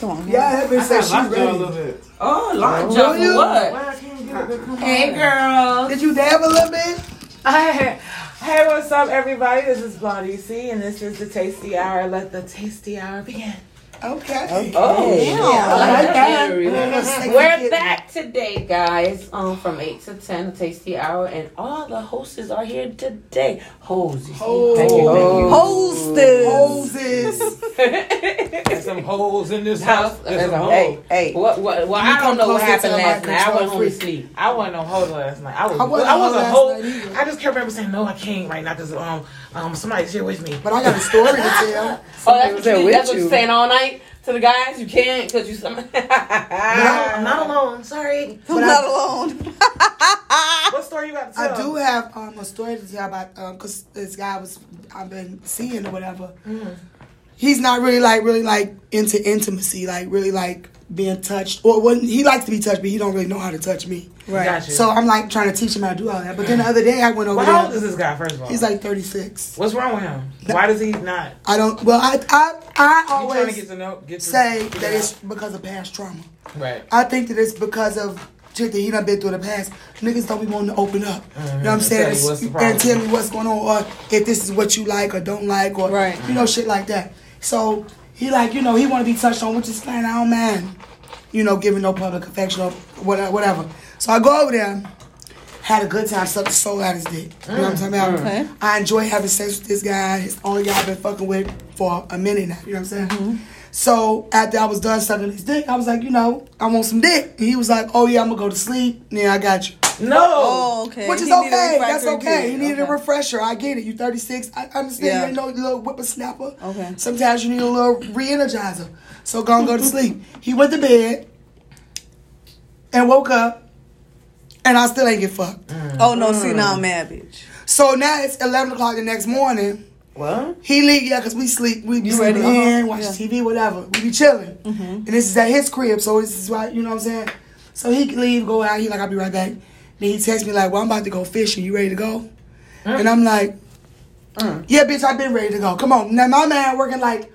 Come on. Yeah, Heaven I said got she lockjaw a little ready. bit. Oh, lockjaw Will for you? what? Why I can't get it? Hey, on. girl. Did you dab a little bit? Hey, hey, what's up, everybody? This is Blondie C, and this is the Tasty Hour. Let the Tasty Hour begin. Okay. Oh, Yeah. I like that. Sexy We're back today, guys. Um, from eight to ten, the Tasty Hour, and all the hosts are here today. Hoes, you see? Hoes. Thank you, thank you. Hostess. Hoses. There's some holes in this house. There's some holes. Hey, hey. What? What? Well, I don't know what happened last night. I wasn't freak. sleep. I wasn't on hold last night. I was. I I, wasn't was on a last whole. night either. I just kept remember saying no, I can't right now because um um somebody's here with me. But I got a story to tell. Oh, that's what, you, that's what you. you're saying all night to the guys. You can't because you some. I'm not alone. Sorry. I'm not I- alone. What story you got to tell? I do have um, a story to tell about because this guy was I've been seeing or whatever. He's not really like really like into intimacy, like really like being touched. Or when he likes to be touched, but he don't really know how to touch me. Right. Gotcha. So I'm like trying to teach him how to do all that. But then the other day I went over well, how old there. is this guy? First of all, He's like 36. What's wrong with him? Why does he not? I don't. Well, I I I You trying to always get to know? Get to say that it's because of past trauma. right. I think that it's because of shit that he done been through the past. Niggas don't be wanting to open up. You know what I'm Mhm. saying? Tell you what's the and tell me what's going on, or if this is what you like or don't like, or Right. you know shit like that. So he like you know he want to be touched on, which is fine. I don't mind, you know, giving no public affection or whatever. whatever. So I go over there. Had a good time, sucked the soul out his dick. You know what I'm talking about? Mm. Okay. I enjoy having sex with this guy. He's the only guy I've been fucking with for a minute now. You know what I'm saying? Mm-hmm. So after I was done sucking his dick, I was like, you know, I want some dick. And he was like, oh yeah, I'm gonna go to sleep. Yeah, I got you. No. Oh, okay. Which is He okay. That's okay. He needed a refresher. I get it. You 36. I understand Yeah. you ain't no little whippersnapper. Okay. Sometimes you need a little re-energizer. So go and go to sleep. He went to bed and woke up, and I still ain't get fucked. Oh no, see now I'm mad, bitch. So now it's 11 o'clock the next morning. What? He leave, yeah, because we sleep. We be sleeping in, Uh-huh. watch Yeah. TV, whatever. We be chilling. And this is at his crib, so this is why, you know what I'm saying? So he can leave, go out. He like, I'll be right back. Then he texts me like, well, I'm about to go fishing. You ready to go? Mm. And I'm like, mm. yeah, bitch, I've been ready to go. Come on. Now, my man working like,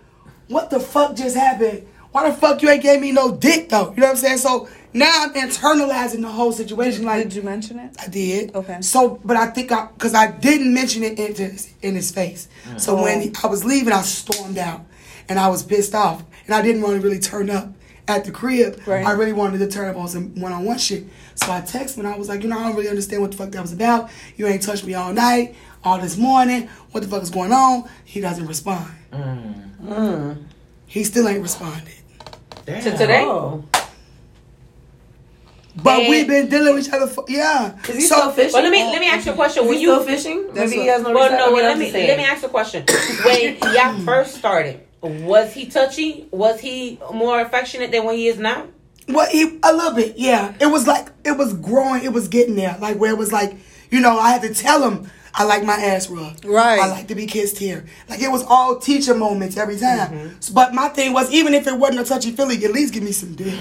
what the fuck just happened? Why the fuck you ain't gave me no dick, though? You know what I'm saying? So now I'm internalizing the whole situation. Like, Did you mention it? I did. Okay. So, but I think I, because I didn't mention it in his, in his face. Mm. So when he, I was leaving, I stormed out, and I was pissed off, and I didn't want to really turn up at the crib. Right. I really wanted to turn up on some one-on-one shit. So I texted him, and I was like, you know, I don't really understand what the fuck that was about. You ain't touched me all night, all this morning. What the fuck is going on? He doesn't respond. Mm. He still ain't responded. Damn. To today? Oh. But And- we've been dealing with each other for yeah. Is he So- still fishing? Well, let me oh. let me ask you a question. Is When you still fishing? That's Maybe he has no well, reason- no. Well, I'm let me let me ask you a question. When y'all first started, was he touchy? Was he more affectionate than when he is now? Well, he, a little bit, yeah. It was like it was growing. It was getting there, like where it was like, you know, I had to tell him I like my ass rubbed. Right. I like to be kissed here. Like it was all teacher moments every time. Mm-hmm. So, but my thing was, even if it wasn't a touchy feely, at least give me some dick.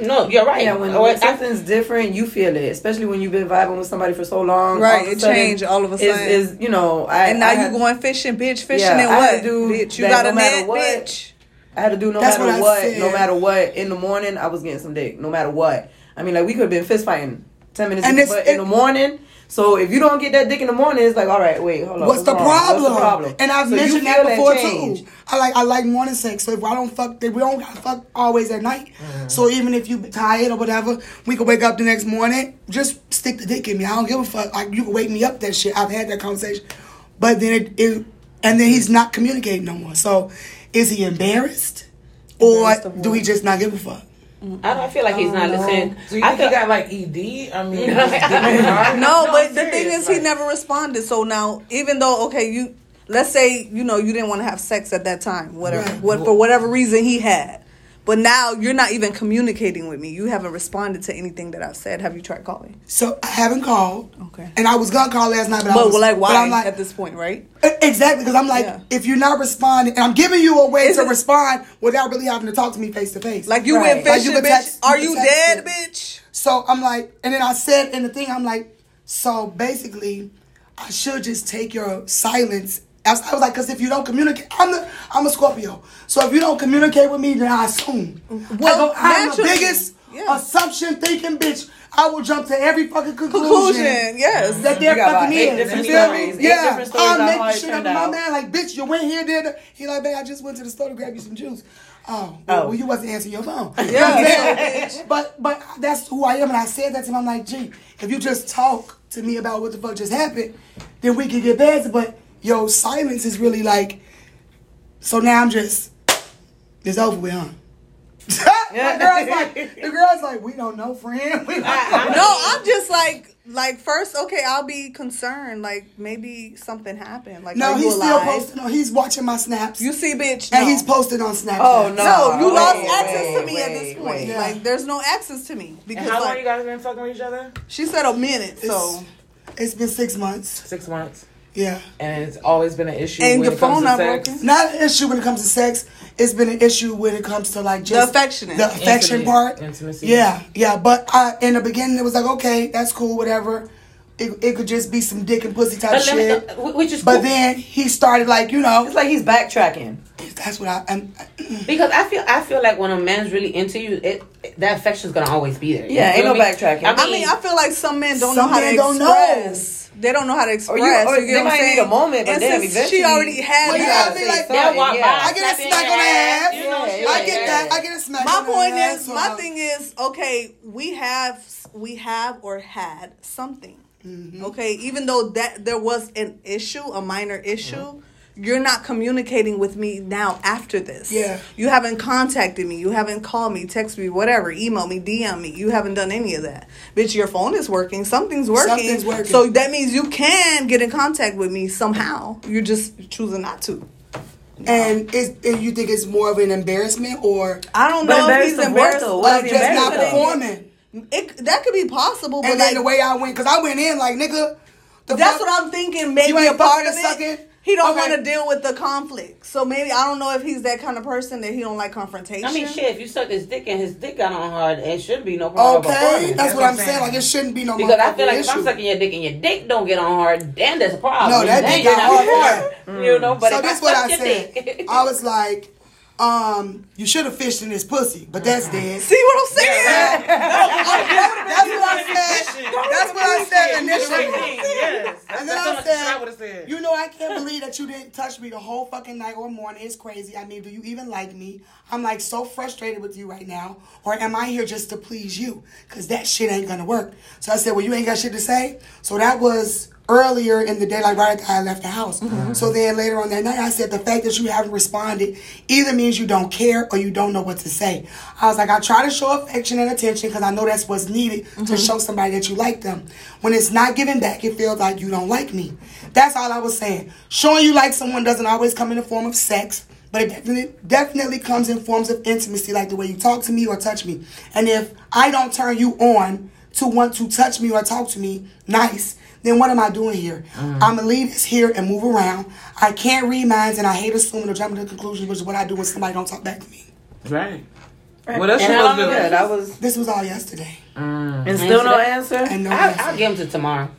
No, you're right. Yeah, when, oh, when I- something's different, you feel it, especially when you've been vibing with somebody for so long. Right, all of a it changed all of a sudden. Is, is you know, I And now I you had- going fishing, bitch, fishing Yeah, and I had what? to do bitch, you got no a net, what. bitch. I had to do no That's matter what what, no matter what. In the morning, I was getting some dick, no matter what. I mean, like we could have been fist fighting ten minutes, And in, it's- but in the morning. So if you don't get that dick in the morning, it's like, all right, wait, hold on. What's the wrong? problem? What's the problem? And I've So mentioned that before change. too. I like I like morning sex. So if I don't fuck, we don't gotta fuck always at night. Mm-hmm. So even if you tired or whatever, we can wake up the next morning. Just stick the dick in me. I don't give a fuck. Like you can wake me up that shit. I've had that conversation. But then it, it and then he's not communicating no more. So is he embarrassed, or do he just not give a fuck? Mm-hmm. I don't feel like he's not oh, listening. So you I think he got like ED? I mean, No, but I'm the thing serious, is, he never responded. So now, even though okay, you let's say you know you didn't want to have sex at that time, whatever, Right. what for whatever reason he had, but now you're not even communicating with me. You haven't responded to anything that I've said. Have you tried calling? So I haven't called. Okay. And I was gonna call last night, but, I was well, like but why I'm like, at this point, right? Exactly, because I'm like, Yeah. if you're not responding, and I'm giving you a way Is to respond without really having to talk to me face to face. Like you Right. went Like, fishing, you bitch. text- Are you dead, it. bitch? so I'm like, and then I said in the thing, I'm like, so basically, I should just take your silence I was, I was like, because if you don't communicate, I'm the I'm a Scorpio. So if you don't communicate with me, then I assume. Mm-hmm. Well, I am the biggest yeah. assumption thinking bitch. I will jump to every fucking conclusion. Conclusion, yes. That there You got about fucking eight is. different You feel stories. me? Eight Yeah. different stories I'm making shit up. turned My out. man, like, bitch, you went here, did it. He like, man, I just went to the store to grab you some juice. Oh, Oh. well, you wasn't answering your phone. Yeah. But but that's who I am, and I said that to him. I'm like, gee, if you just talk to me about what the fuck just happened, then we can get better. But yo, silence is really like. So now I'm just, it's over with, huh? the girl's like, the girl's like, we don't know, friend. We don't know. No, I'm just like, like first, okay, I'll be concerned. Like maybe something happened. Like No, are you he's still alive? posting. on He's watching my snaps, You see, bitch. and no. he's posted on Snapchat. Oh, no. No, you Wait, lost wait, access to me at this point. wait. Yeah. Like, there's no access to me And because, how long like, you guys been fucking with each other? she said a minute. So, It's been six months. Six months. Yeah. And it's always been an issue And when your it comes phone to not sex. broken? Not an issue when it comes to sex. It's been an issue when it comes to like just the affectionate. the affection Intimate- part. intimacy. Yeah, yeah. But I, in the beginning, it was like, okay, that's cool, whatever. It, it could just be some dick and pussy type But let shit. me, uh, which is but cool. then he started like, you know, It's like he's backtracking. that's what I. I'm, Because I feel I feel like when a man's really into you, it that affection's gonna always be there. You Yeah, ain't feel no me? backtracking. I mean, I feel like some men don't Some know how men to don't know. express. They don't know how to express. you- or you get they what I'm might need a moment, but And damn, since eventually- she already had Well, that. yeah, I mean, like, They'll walk Yeah. by, I get a smack on the ass. You know, Yeah, I get that. I get a smack. my on the point ass, is, so, my thing is, okay, we have, we have or had something. Mm-hmm. Okay, even though that there was an issue, a minor issue, you're not communicating with me now after this. Yeah. you haven't contacted me, you haven't called me, text me, whatever, email me, DM me. You haven't done any of that. Bitch, your phone is working. Something's working. Something's working. So that means you can get in contact with me somehow. You're just choosing not to. And is and you think it's more of an embarrassment or I don't know if he's embarrassed. though? What just not performing? It that could be possible, but And like then the way I went, because I went in like nigga. The that's fuck? what I'm thinking. Maybe You ain't a part of fucking it. sucking? He don't Okay. want to deal with the conflict. So maybe I don't know if he's that kind of person that he don't like confrontation. I mean, shit. If you suck his dick and his dick got on hard, it should be no problem. Okay, performing. that's what I'm saying. Like it shouldn't be no Because I feel motherfucking like if I'm sucking your dick and your dick don't get on hard, then there's a problem. No, that Then dick you're got not hard performing, You know, but so if that's I what I said. dick, I was like, um, you should have fished in this pussy, but that's dead. See what I'm saying? That's what I said. That's what I said initially. Yes. That's, And then that's I what I said, would said. you know, I can't believe that you didn't touch me the whole fucking night or morning. It's crazy. I mean, do you even like me? I'm like so frustrated with you right now. Or am I here just to please you? Because that shit ain't gonna work. So I said, well, you ain't got shit to say? So that was earlier in the day, like right after I left the house. Mm-hmm. So then later on that night, I said, the fact that you haven't responded either means you don't care or you don't know what to say. I was like, I try to show affection and attention because I know that's what's needed to mm-hmm. show somebody that you like them. When it's not given back, it feels like you don't like me. That's all I was saying. Showing you like someone doesn't always come in the form of sex. But it definitely, definitely comes in forms of intimacy, like the way you talk to me or touch me. And if I don't turn you on to want to touch me or talk to me nice, then what am I doing here? Mm. I'm gonna leave this here and move around. I can't read minds, and I hate assuming or jumping to conclusions, which is what I do when somebody don't talk back to me. Right. What else you And how supposed to long do? Yeah, that was. This was all yesterday, mm. And still no answer? and no I, answer. I'll give him to tomorrow.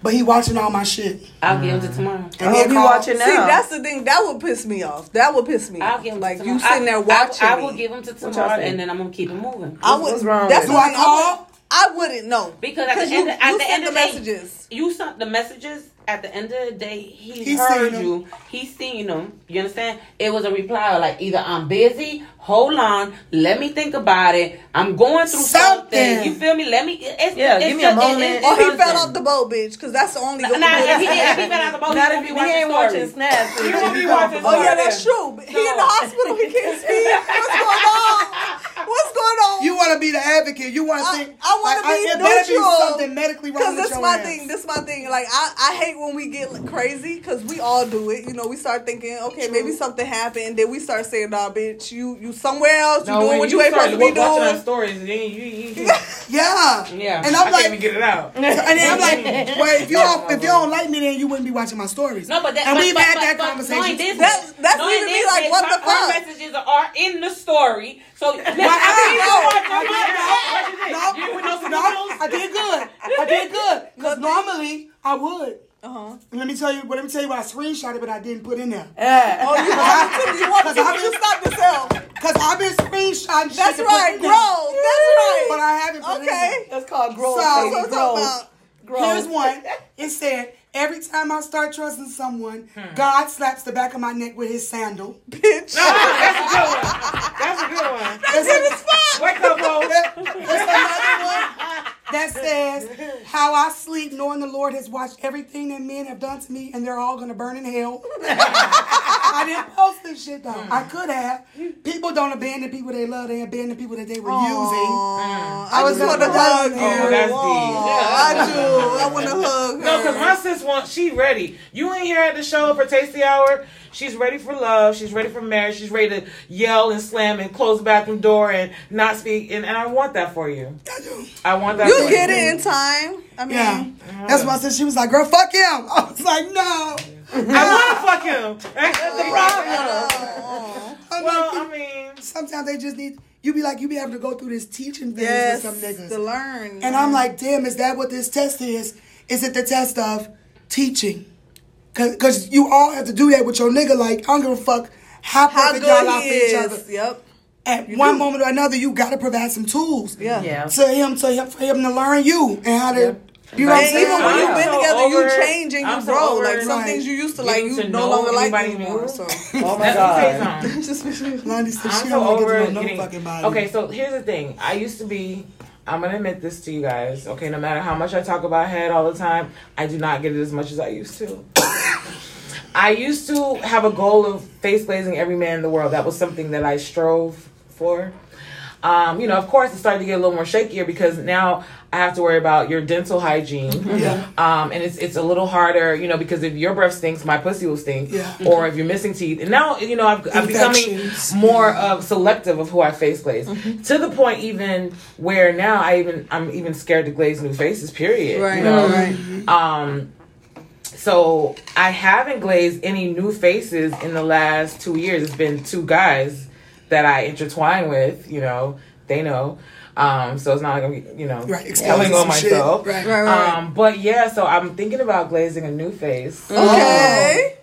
But he watching all my shit. I'll give him to mm. tomorrow. And I he'll oh, hope you call- watching now. See, that's the thing. That would piss me off. That would piss me I'll off. give him like to you tomorrow. sitting there watching I, I me. will give him to tomorrow, and then I'm gonna keep it moving. I would. What's wrong That's with the it? thing. Do I call? I wouldn't know Because at the you, end, of, at you the sent end the of the day, messages. you sent the messages. At the end of the day, he He's heard you. He's seen them. You understand? It was a reply like either I'm busy. Hold on. Let me think about it. I'm going through something. Something. You feel me? Let me. It's, Yeah, it's give me a just- it- moment. it's Or he something. fell off the boat, bitch, because that's the only. Nah, if he, if he fell out the boat, Not if won't he be watching ain't watching snaps. You won't be watching Oh yeah, that's true. But He in the hospital. He can't speak. What's going on? What's going on? You want to be the advocate. You want to I, think. I want to like, be It better be neutral. something medically wrong Because with this your my ass. thing. This is my thing. Like I, I hate when we get crazy because we all do it. You know, we start thinking, okay, maybe something happened. Then we start saying, nah, bitch, you you somewhere else. You No, doing what you you ain't supposed to be doing. stories, then you, you, you Yeah. Yeah. And I I'm can't like, even get it out. and then I'm like, well, if you don't, if you don't like me, then you wouldn't be watching my stories. No, but that, and but, we've but, had but, that but conversation. knowing this, That's- that's leaving me like, what the fuck? Her messages are in the story, so listen, Well, I did I no, no, no, I did good. I did good. Because normally I would. Uh huh. Let me tell you. Let me tell you what I screenshotted, but I didn't put in there. Yeah. Oh, you want to? You want to? Because You stop yourself. Cause I've been screenshotting. That's right. Grow. That's right. But I haven't put it in. Okay. That's called growth. So- baby, That's what I'm talking growth. about. Growth. Here's one. It said, every time I start trusting someone, Hmm. God slaps the back of my neck with his sandal. Bitch. That's a good one. That's a good one. There's, Wake up, Mo. there's another one that says, how I sleep knowing the Lord has watched everything that men have done to me and they're all going to burn in hell. I didn't post this shit though. I hmm. could have. People don't abandon people they love. They abandon people that they were using. Aw, I I was just want to gonna hug hug you. you. Oh, that's Aw, deep. I do. I want to hug her. No, because my sis wants, she ready. You ain't here at the show for Tasty Hour. She's ready for love. She's ready for marriage. She's ready to yell and slam and close the bathroom door and not speak. And, and I want that for you. I do. I want that You for get you. it in time. I mean, Yeah. That's why I said she was like, girl, fuck him. I was like, no. I want to fuck him. That's the problem. Oh. I'm Well, like, I mean, sometimes they just need, you be like, you be having to go through this teaching phase yes, with some niggas. to learn. And I'm like, damn, is that what this test is? Is it the test of teaching? Cause, Cause you all have to do that with your nigga. Like, I don't give a fuck how how perfect y'all are good for each other. Yep. At one moment or another, you gotta provide some tools. Yeah. Yeah. To him, to him, for him to learn you and how to, you know what I'm And even when you've been so together, over- you change and you I'm grow. over like some Right. things you used to like, you to no longer like anymore. more. So Oh my let me tell you god. something. just Lonnie said I'm she so over get no getting. fucking body. Okay, so here's the thing. I used to be. I'm gonna admit this to you guys. Okay, no matter how much I talk about head all the time, I do not get it as much as I used to. I used to have a goal of face glazing every man in the world. That was something that I strove for. Um, you know, of course, it started to get a little more shakier because now I have to worry about your dental hygiene. Yeah. Um, and it's it's a little harder, you know, because if your breath stinks, my pussy will stink. Yeah. Or if you're missing teeth, and now you know I'm, I'm becoming more of selective of who I face glaze to the point even where now I even I'm even scared to glaze new faces. Period. Right, You know. right. Um. So I haven't glazed any new faces in the last two years. It's been two guys that I intertwine with. You know, they know. Um. So it's not like I'm, you know, Right, telling on myself. Right. Right, right. Um. But yeah. So I'm thinking about glazing a new face. okay.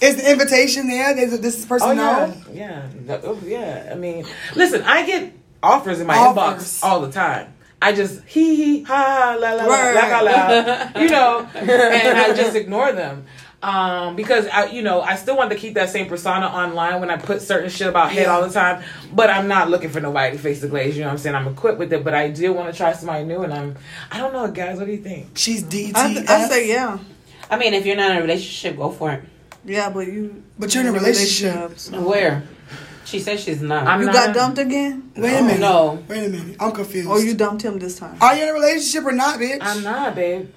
Is the invitation there? There's this person Oh know? yeah, yeah, No, oh, yeah. I mean, listen, I get offers in my Offers. inbox all the time. I just hee hee ha ha la la la Right, la la, la you know, and I just ignore them. Um, because I, you know, I still want to keep that same persona online when I put certain shit about head Yeah. all the time. But I'm not looking for nobody to face the glaze. You know what I'm saying? I'm equipped with it, but I do want to try somebody new. And I'm, I don't know, guys. What do you think? She's DTF. I, th- I say yeah. I mean, if you're not in a relationship, go for it. Yeah, but you. But you're in a relationship. relationships. Where? She says she's not. I'm You not- got dumped again? Wait a minute. no. Wait a minute. I'm confused. Or you dumped him this time? Are you in a relationship or not, bitch? I'm not, babe.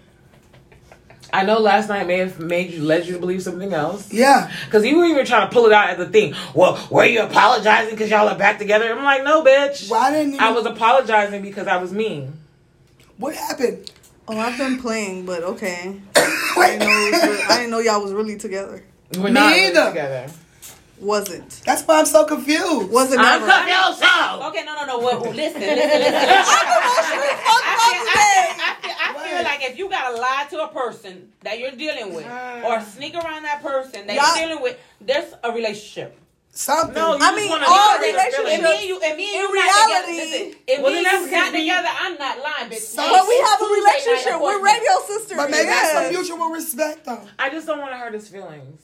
I know last night may have made you led you to believe something else. Yeah. Cause you were even trying to pull it out at the thing. Well, were you apologizing because y'all are back together? I'm like, no, bitch. Why didn't you? I was apologizing because I was mean. What happened? Oh, I've been playing, but okay. I didn't know, was I didn't know y'all was really together. We're Me not really either. together. Wasn't. That's why I'm so confused. Wasn't I'm never. confused. so. Okay, no, no, no. What, listen, listen, listen. I feel, I, feel, I feel like if you gotta lie to a person that you're dealing with, uh. or sneak around that person that Y'all- you're dealing with, there's a relationship. Something. No, you I mean, wanna all relationships- If feeling. me and you, if me and In you not together, reality- listen, if Well, me then and that's you not together, I'm not lying, bitch. So- But we have a relationship. We're radio sisters. but maybe that's some yes. mutual respect, though. I just don't want to hurt his feelings.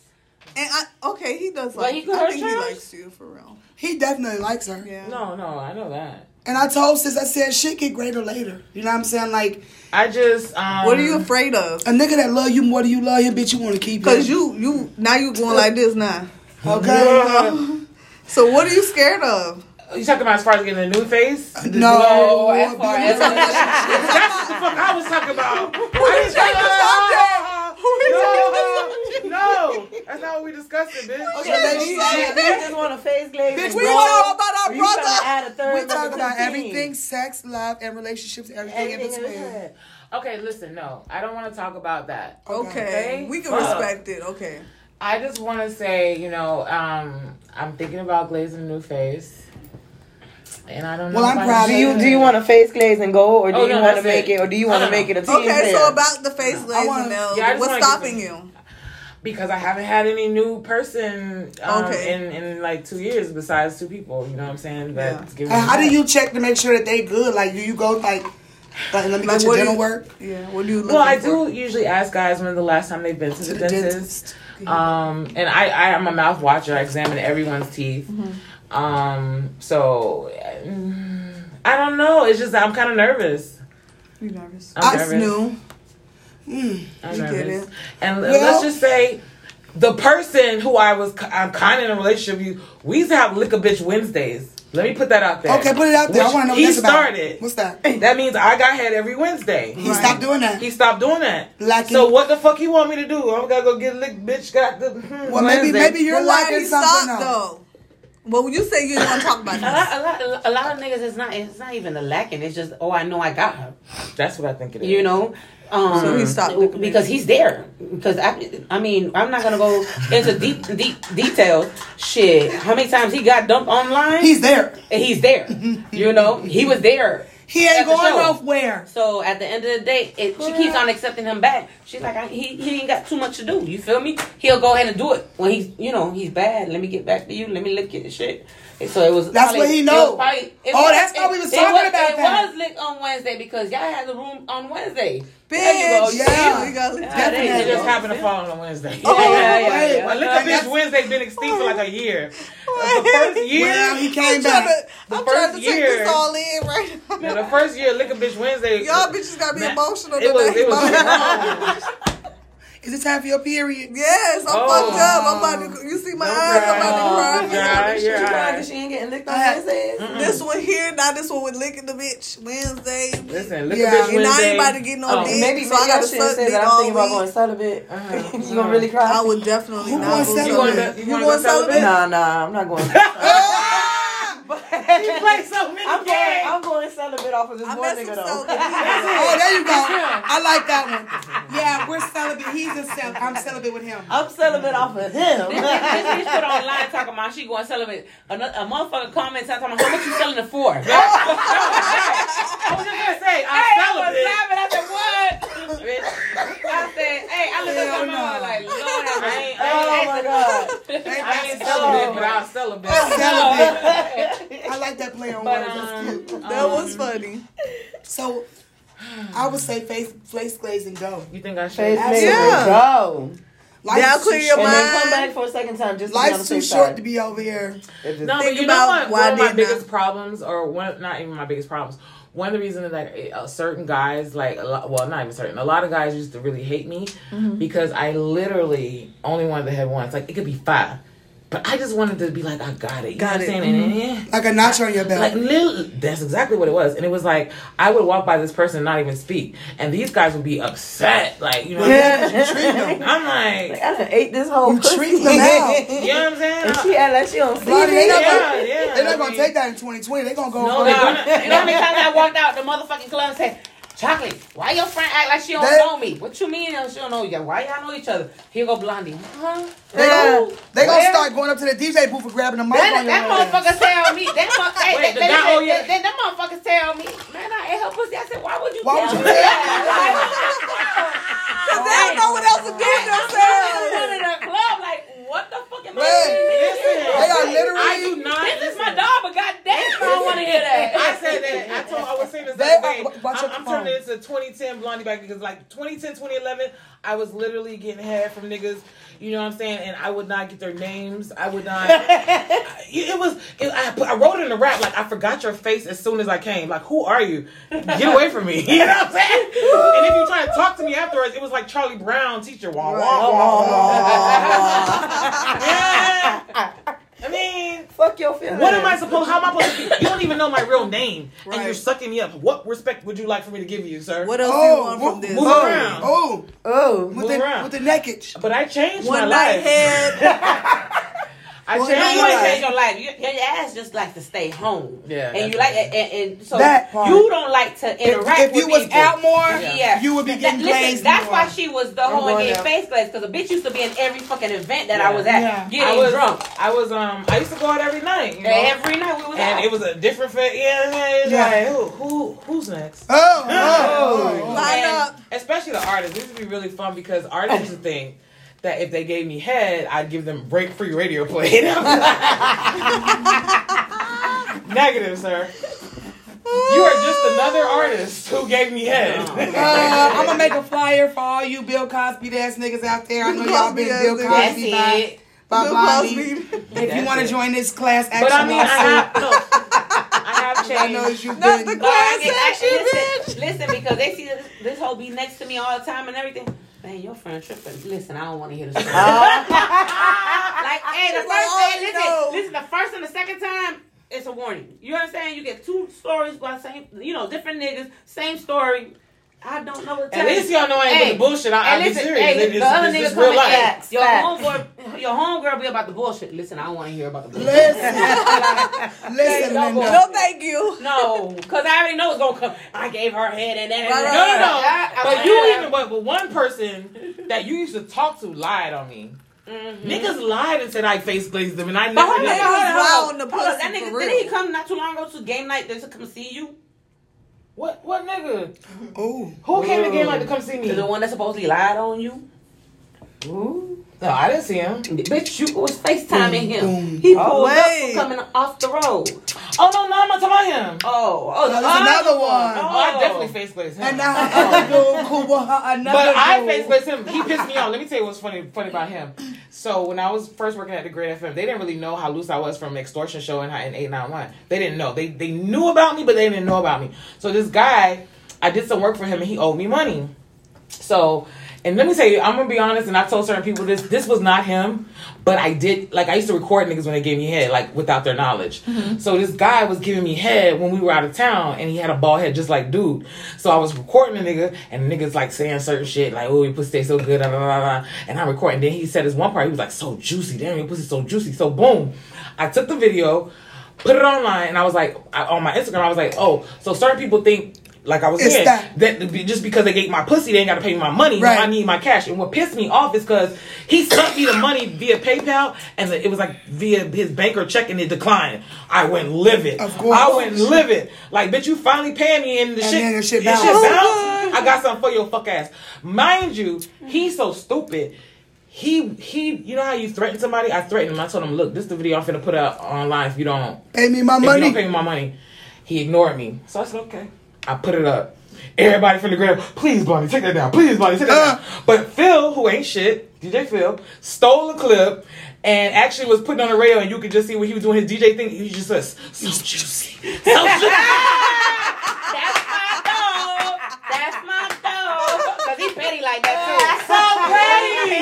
And I, okay, he does But like. he I hurt think he yours? likes you for real. He definitely likes her. Yeah. No, no, I know that. And I told sis, I said, shit get greater later. You know what I'm saying? Like, I just um. What are you afraid of? a nigga that love you more than you love him, bitch, you want to keep him. Cause you, you now you going like this now. Okay? So what are you scared of? You talking about as far as getting a new face? No. Oh, as far as That's what the fuck I was talking about. I didn't say- no, no, that's not what we discussed, it, bitch. Relationship. You just want to face glaze. Bitch, and we grow. talk about our Or you tryna brother. Add a third We talk about team. everything, sex, love, and relationships, everything, in Everything in between. between. Okay, listen, no, I don't want to talk about that. Okay, Okay. we can Fuck. respect it. Okay. I just want to say, you know, um, I'm thinking about glazing a new face. And I don't know. Well, I'm proud Do of you do you want to face glaze and go, or do Oh, you no, want to make it. it, or do you want to make it a team Okay, fair? so about the face glaze wanna- Nell, Yeah, what's stopping you? because I haven't had any new person um, Okay. in in like two years besides two people. You know what I'm saying? That's giving And how do you check to make sure that they good? Like, do you go like, like let me Like, get your what do dental you- work? Yeah, what do you? Well, I looking do usually ask guys when the last time they've been to, To the, the dentist. Um, and I, I am a mouth watcher. I examine everyone's teeth. Mm-hmm. Um, so I don't know. It's just I'm kind of nervous. for? You nervous? I'm That's nervous. new. Mm. I'm You nervous. And Well- let's just say the person who I was, I'm kind of in a relationship with, we used to have lick a bitch Wednesdays. Let me put that out there. Okay, put it out there. I want to know what he that's about. started. What's that? That means I got head every Wednesday. He stopped doing that. He stopped doing that. Lacking- So what the fuck he want me to do? I'm gonna go get licked, bitch. Got the. hmm. well, maybe Wednesday. maybe you're But why lacking something stopped though? Well, when you say you didn't want to talk about A this, lot, a lot, a lot of niggas. It's not. It's not even the lacking. It's just, oh, I know I got her. That's what I think it is. You know. Um, So he stopped looking because he's there. Because I, I mean, I'm not gonna go into deep, deep details. Shit, how many times he got dumped online? He's there. and he's there. you know, he was there. He ain't going nowhere. So at the end of the day, it, she keeps on accepting him back. She's like, I, he he ain't got too much to do. You feel me? He'll go ahead and do it when he's you know he's bad. Let me get back to you. Let me lick your shit. And So it was. That's probably- what he it know. was probably- it Oh, was- that's it- why we was talking was- about it that. was licked on Wednesday because y'all had the room on Wednesday. bitch. There go. Yeah. we got licked. Yeah, there you It go. just happened to fall on a Wednesday. Yeah, yeah, yeah, wait, yeah. Well, lick a Okay, bitch that's- Wednesday been extinct for like a year. The first year. Well, he came I'm back. to, I'm The trying to first take year- this all in right now. The first year, lick a bitch Wednesday. Y'all bitches gotta be Man, emotional It was. today. It was Is it time for your period? Yes, I'm Oh. fucked up. I'm about to. You see my Don't eyes? I'm about to cry. cry. She Your crying eyes. because she ain't getting licked on I had- Wednesdays. This one here, now this one with licking the bitch Wednesday. Listen, lick Yeah, a bitch and I ain't about to get no Oh. dick. Maybe, So maybe I I gotta shouldn't suck say dick that. I'm all thinking about going celibate. Uh-huh. you gonna really cry? I would definitely Who not going celibate? You going celibate. to? You You going going to celibate? celibate? Nah, nah, I'm not going. He plays so many I'm going. games. I'm going celibate off of this I one nigga though. Oh, there you go. I like that one. Yeah, we're celibate. He's a celibate. I'm celibate with him. I'm celibate off of him. This bitch put online talking about she going celibate. Another, a motherfucker comments talking about how much you selling it for. I was just gonna say, I'm Hey, I was laughing. I said, what? Bitch. I said, hey, I looked Hell at my no. mama like, Lord I ain't, I Oh ain't, my god. I ain't celibate, but I'll celibate. Celibate. I like that play on But, words. That's um, cute. That was funny. So, I would say face, face glaze and go. You think I should? Face Absolutely. nigga, Yeah. go. Life's That'll too clear your short. And then mind. come back for a second time just to be on Life's too short side. to be over here. It just- No, but Think you know about what? why One of my didn't biggest problems, or one, not even my biggest problems. One of the reasons that uh, certain guys, like a lot, well, not even certain, a lot of guys used to really hate me Mm-hmm. because I literally only wanted to have once. Like it could be five, but I just wanted to be like, I got it. You Got know it. what I'm saying? Mm-hmm. And, yeah. Like a notch on your belt. Like little, that's exactly what it was, and it was like I would walk by this person and not even speak, and these guys would be upset, like you know. yeah, you treat them. I'm Like, like, I done ate this whole You pussy. treat them out. you know what I'm saying? and she act like she don't see Bloody, They not yeah, gonna, yeah, they're not I gonna take that in 2020. They're gonna go No, for they're gonna- You know how many times I walked out the motherfucking club and said, Chocolate, why your friend act like she don't They- know me? What you mean she don't know you? Why y'all know each other? Here go Blondie. Huh? They gonna, they gonna start going up to the DJ booth and grabbing the mic That, on your that motherfucker tell me. That mo- Wait, that, the guy- oh, that, yeah. that, that motherfucker tell me, man, I ate her pussy. I said, why would you Why tell would you me tell that? Cause they don't know what else to do with I'm in the club, like, what the fuck am I Man. Listen, They are literally- I do not. This is my dog, but goddamn, I don't want to hear that. I said that. I told. I was saying this They the other are- day. watch I'm, I'm turning into 2010 Blondie back because like 2010, 2011, I was literally getting head from niggas. You know what I'm saying? And I would not get their names. I would not. it was. It, I, put, I wrote it in a rap like I forgot your face as soon as I came. Like who are you? Get away from me. You know what I'm saying? and if you try to talk to me afterwards, it was like Charlie Brown teacher. Wah, wah, wah, wah. yeah. I mean. Fuck your feelings. What am I supposed? How am I supposed to? Be? You don't even know my real name, and you're sucking me up. What respect would you like for me to give you, sir? What else do you Oh, want move, from this? move oh. around. Oh, Oh. with Move the, around. with the neckage. But I changed my One night life. head. I Well, changed You my ain't life. change your life. You, your ass just like to stay home. Yeah, and you that's like and, and so That part. you don't like to interact. if with you was people. out more, yeah, you would be That- getting listen, glazed That's more. why she was the I'm and getting out. face glazed because the bitch used to be in every fucking event that I was at, Yeah. getting I was drunk. I was um I used to go out every night. You know? Every night we was and out. it was a different fit. Yeah, yeah, Yeah. like who, who who's next? Oh, oh, oh, oh. Line And up. especially the artists. This would be really fun because artists used to think that if they gave me head, I'd give them break free radio play. Negative, sir. You are just another artist who gave me head. Uh, I'm gonna make a flyer for all you Bill Cosby ass niggas out there. I know y'all been Bill ass That's Cosby by, it. by Bill Blondie. Cosby. If you want to join this class action but I mean, I have lawsuit, no. I know changed. you've Not been. the class get- action, listen, listen, because they see this, this whole be next to me all the time and everything. Man, your friend tripping. Listen, I don't want to hear the story. like, hey, the first, oh, hey, listen, no. listen, the first and the second time, it's a warning. You understand? You get two stories by same, you know, different niggas, same story. I don't know what to At least y'all know I ain't Hey, the bullshit. I, I and be listen, serious. hey, It the other this nigga is come real your Facts. homeboy, your homegirl be about the bullshit. Listen, I don't want to hear about the bullshit. Listen, listen, Hey, Linda. No, thank you. No, because I already know it's gonna come. I gave her head and then Right, No, no, no. I- I- But I- you even, but, but one person that you used to talk to lied on me. Mhm. Niggas lied and said I face glazed them, and I But never hold on, did. Niggas hold on, hold on the Hold on, That nigga, for did real. he come not too long ago to game night just to come see you? What what nigga? Ooh. Who came to game like to come see me? The one that supposedly lied on you? Ooh. No, I didn't see him. Bitch, you was FaceTiming him. Boom. He Oh, pulled up for coming off the road. Oh no, no, I'm not talking about him. Oh, oh, There's the another one. Oh, I definitely oh. face glazed him. And now her other dude, cool with her another But I dude. face glazed him. He pissed me off. Let me tell you what's funny funny about him. So when I was first working at the Great FM, they didn't really know how loose I was from extortion show in, in 891. They didn't know. They they knew about me, but they didn't know about me. So this guy, I did some work for him and he owed me money. So and let me tell you, I'm gonna be honest, and I told certain people this. This was not him, but I did like I used to record niggas when they gave me head, like without their knowledge. Mm-hmm. So this guy was giving me head when we were out of town, and he had a bald head just like dude. So I was recording the nigga, and the niggas like saying certain shit, like "Oh, your pussy tastes so good," da, da, da. and I'm recording. Then he said this one part, he was like, "So juicy, damn, your pussy so juicy." So boom, I took the video, put it online, and I was like, I, on my Instagram, I was like, "Oh, so certain people think." Like I was It's saying, that- that just because they gave my pussy, they ain't got to pay me my money. Right. I need my cash. And what pissed me off is because he sent me the money via PayPal, and it was like via his banker check, and it declined. I went livid. Of course. I went livid. Like, bitch, you finally paying me, and the And shit, then the shit bounced. bounced. I got something for your fuck ass. Mind you, he's so stupid. He he, you know how you threaten somebody? I threatened him. I told him, look, this is the video I'm finna put out online. If you don't Pay me my if you don't pay me my money. He ignored me. So I said, okay. I put it up. Everybody from the ground, please, Bonnie, take that down. Please, Bonnie, take that Uh. down. But Phil, who ain't shit, DJ Phil, stole the clip and actually was putting on the radio, and you could just see when he was doing his DJ thing. He just says, so juicy. So juicy. That's my dog. That's my dog. Cause he petty like that too. So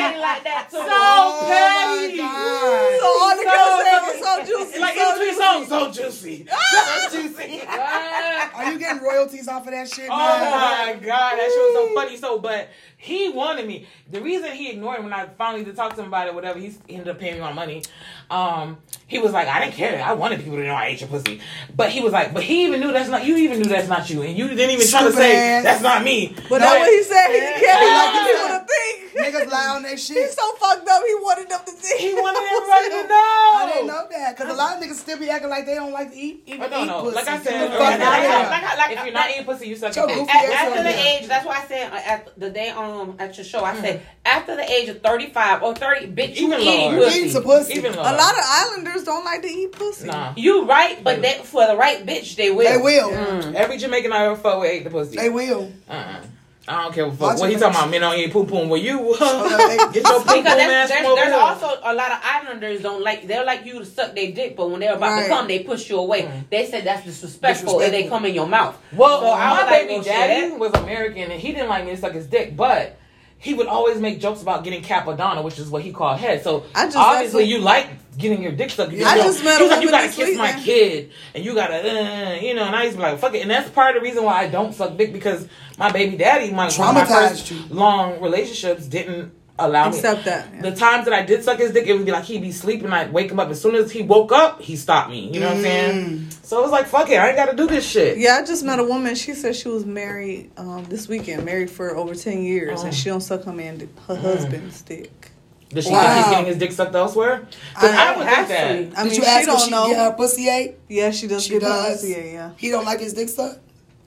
petty. Like that too. So Oh petty. my God. So all the girls saying was so juicy. Like in so between juicy. songs, so juicy. So juicy. Are you getting royalties off of that shit, Oh man? my god, that shit was so funny. So, but he wanted me. The reason he ignored me when I finally did talk to him about it, whatever, he ended up paying me my money. Um, he was like, I didn't care. I wanted people to know I ate your pussy. But he was like, but he even knew that's not you. Even knew that's not you, and you didn't even try to say ass. that's not me. But No, that's what he said. He Yeah. can't He like like people to think. Niggas lie on their shit. He's so fucked up. He wanted them to think. He wanted everybody to know. I didn't know that because a lot of niggas still be acting like they don't like to eat. Even But no, eat no. pussy. Like I said, the like, like, like, like, like, if you're not eating pussy, you suck Your your At, after the age, that's why I said uh, at the day um at your show, I said after the age of thirty five or thirty, bitch, you Even eating pussy. eating pussy. Even A lower. lot of islanders don't like to eat pussy. Nah. You right, but they, for the right bitch, they will. They will. Mm. Every Jamaican I ever fuck with ate the pussy. They will. Uh-uh. I don't care what Watch fuck. What he talking about? Men don't eat poo poo. Well, you get your poo poo Because ass there's, there's, over there's here. also a lot of islanders don't like they're like you to suck their dick, but when they're about Right. to come, they push you away. Mm. They said that's disrespectful, and they come in your mouth. Well, So I my was like, baby daddy was American, and he didn't like me to suck his dick, but he would always make jokes about getting capadonna, which is what he called head. So I just- obviously, you like getting your dick sucked. You I know, just met was like, you gotta kiss my kid, and you gotta, uh, you know. And I used to be like, fuck it. And that's part of the reason why I don't suck dick because my baby daddy, my my first long relationships, didn't allow me. Accept that. yeah. The times that I did suck his dick, it would be like he'd be sleeping, I'd wake him up. As soon as he woke up, he stopped me. You know what I'm saying? So it was like, fuck it, I ain't got to do this shit. Yeah, I just met a woman. She said she was married um, this weekend, married for over ten years, Oh. and she don't suck her man, her Mm. husband's dick. Does she Wow. think he's getting his dick sucked elsewhere? I, would think has that. to. I Did you she ask if don't she know. get her pussy ate? Yeah, she does She get does. pussy. Yeah, yeah. He don't like his dick sucked?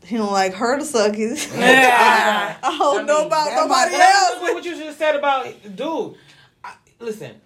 He don't like her to suck his. Yeah. I don't I know mean, about that nobody might- That's else. what you just said about dude. I, listen,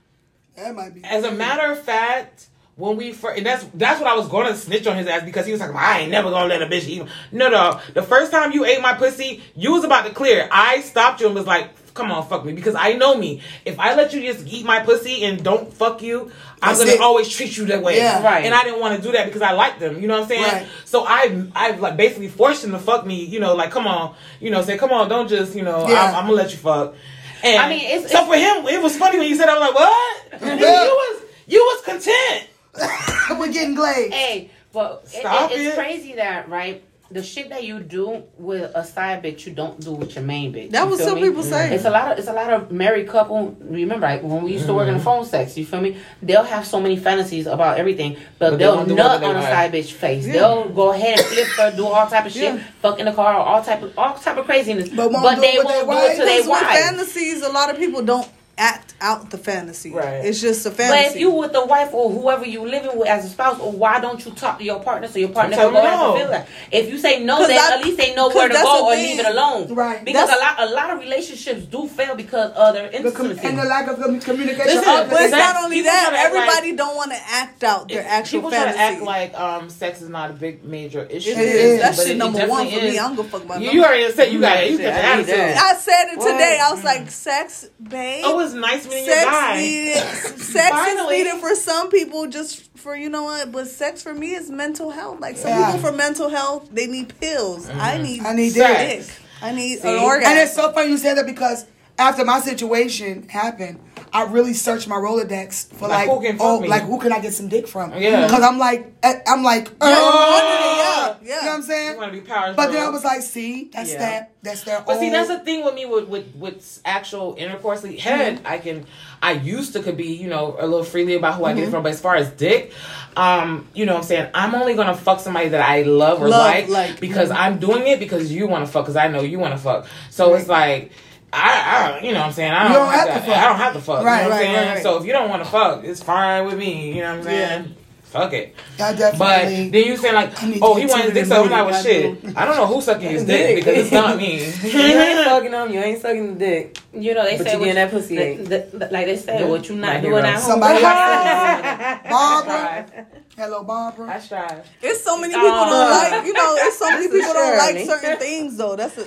That might be. as a matter of fact, when we first, and that's that's what I was going to snitch on his ass because he was like, I ain't never gonna let a bitch eat. him." No, no. The first time you ate my pussy, you was about to clear. I stopped you and was like, Come on, fuck me, because I know me. If I let you just eat my pussy and don't fuck you, I'm That's gonna it. always treat you that way. Yeah. Right. And I didn't want to do that because I like them. You know what I'm saying? Right. So I I like basically forced him to fuck me. You know, like come on, you know, say come on, don't just you know, Yeah. I'm, I'm gonna let you fuck. And I mean, it's- so for him, it was funny when you said, I was like, what? Yeah. you was you was content. We're getting glazed. Hey, but it, Stop it, it's it. crazy that right. The shit that you do with a side bitch, you don't do with your main bitch. That was feel some me? people say. It's a lot of it's a lot of married couple. Remember, like, when we used to work in the mm-hmm. phone sex, you feel me? They'll have so many fantasies about everything, but, But they they'll won't nut they on a side bitch face. Yeah. They'll go ahead and flip her, do all type of shit, Yeah. fuck in the car, all type of all type of craziness. But But, won't do they it with won't their do it to their Because with wife. fantasies, a lot of people don't act out the fantasy. Right. It's just a fantasy. But if you with the wife or whoever you living with as a spouse, or why don't you talk to your partner so your partner Tell can go them no. feel that? If you say no, then that- at least they know where to go or thing. leave it alone. Right. Because a lot a lot of relationships do fail because other their The intimacy. and the lack of communication. Listen, but it's not only that. try to act like- Everybody don't want to act out their actual People fantasy. try to act like um sex is not a big major issue. it It is. is, That but shit it- number one for definitely me. I don't give a fuck about You, you already said you got it. You Shit, got the I need attitude. that. I said it today. I was like, sex, babe. It's nice meeting your sex guy. needed. Sex Finally. is needed for some people, just for you know what. But sex for me is mental health. Like some Yeah. people for mental health, they need pills. I mm-hmm. need. I need Sex. dick. I need See? an orgasm. And it's so funny you said that because after my situation happened, I really searched my Rolodex for Like, like, who can oh, like who can I get some dick from? Yeah. Because I'm like, eh, I'm like, Yeah, oh, yeah, You know what. I'm saying? You want to be power. But then I was like, see, that's Yeah. that, that's their. But see, that's the thing with me with with, with actual intercourse. Like, head, Mm-hmm. I can, I used to could be, you know, a little freely about who I Mm-hmm. get it from. But as far as dick, um, you know, what I'm saying I'm only gonna fuck somebody that I love or Love, like, like, because mm-hmm. I'm doing it because you want to fuck because I know you want to fuck. So it's like. I, I, you know what I'm saying? I don't, don't have, to, to fuck. I don't have to fuck. Right, you know what I'm saying? right, right. So if you don't want to fuck, it's fine with me. You know what I'm saying? Fuck it. I But then you saying like, oh, he get wanted his to dick so I'm like, booty. well, shit. I don't know who's sucking his dick Dick. because it's not me. you ain't fucking them. You ain't sucking the dick. you know, they But say you what getting that pussy the- the- the- like they say, Yeah. what you not My doing hero. at home. Somebody I Barbara. Hello, Barbara. I strive. It's so many people don't like. You know, it's so many people don't like certain things though. That's a.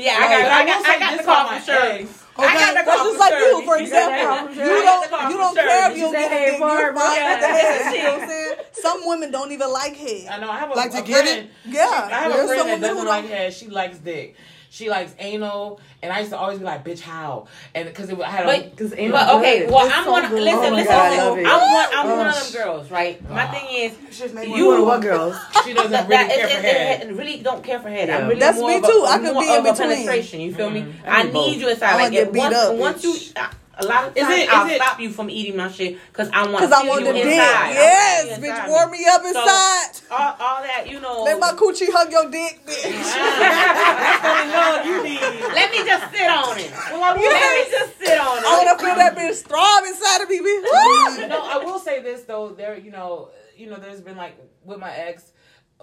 Yeah, I got, I got, I got the call from Shirley. I got That's just like you, for example. "Hey, You I got the don't you don't care if Shirley." you She get a "Hey, dick. You're Barbara." fine with the head. You know what I'm saying? Some women don't even like head. I know. I have a, Like to a get friend. it? Yeah, I have a friend that doesn't like don't. head. She likes dick. She likes anal, and I used to always be like, "Bitch, how?" And because it, I had a But, Cause ain't but no okay, well, I'm so one. good. Listen, Oh listen, God, listen. I'm one. I'm Oh, one of them girls, right? My thing is, Just make You- one- You wanna what girls? she doesn't that, really that- care it, for it, head. it, it really don't care for head. Yeah. I'm really That's more me of too. I could be in between. penetration. You feel me? Mhm. I I need both. you inside. I Like wanna get beat once, up, once you. Bitch. A lot of Is times it- is I'll it- stop you from eating my shit because I want Cause to I feel want you the dick. inside. I want Yes, you bitch, inside warm me up So, inside. all, all that, you know. Let my coochie hug your dick, bitch. love you need. Let me just sit on it. Well, I will Let me just sit on it. I want to feel that bitch throb inside of me, bitch. No, I will say this though. There, you know, you know, there's been like with my ex.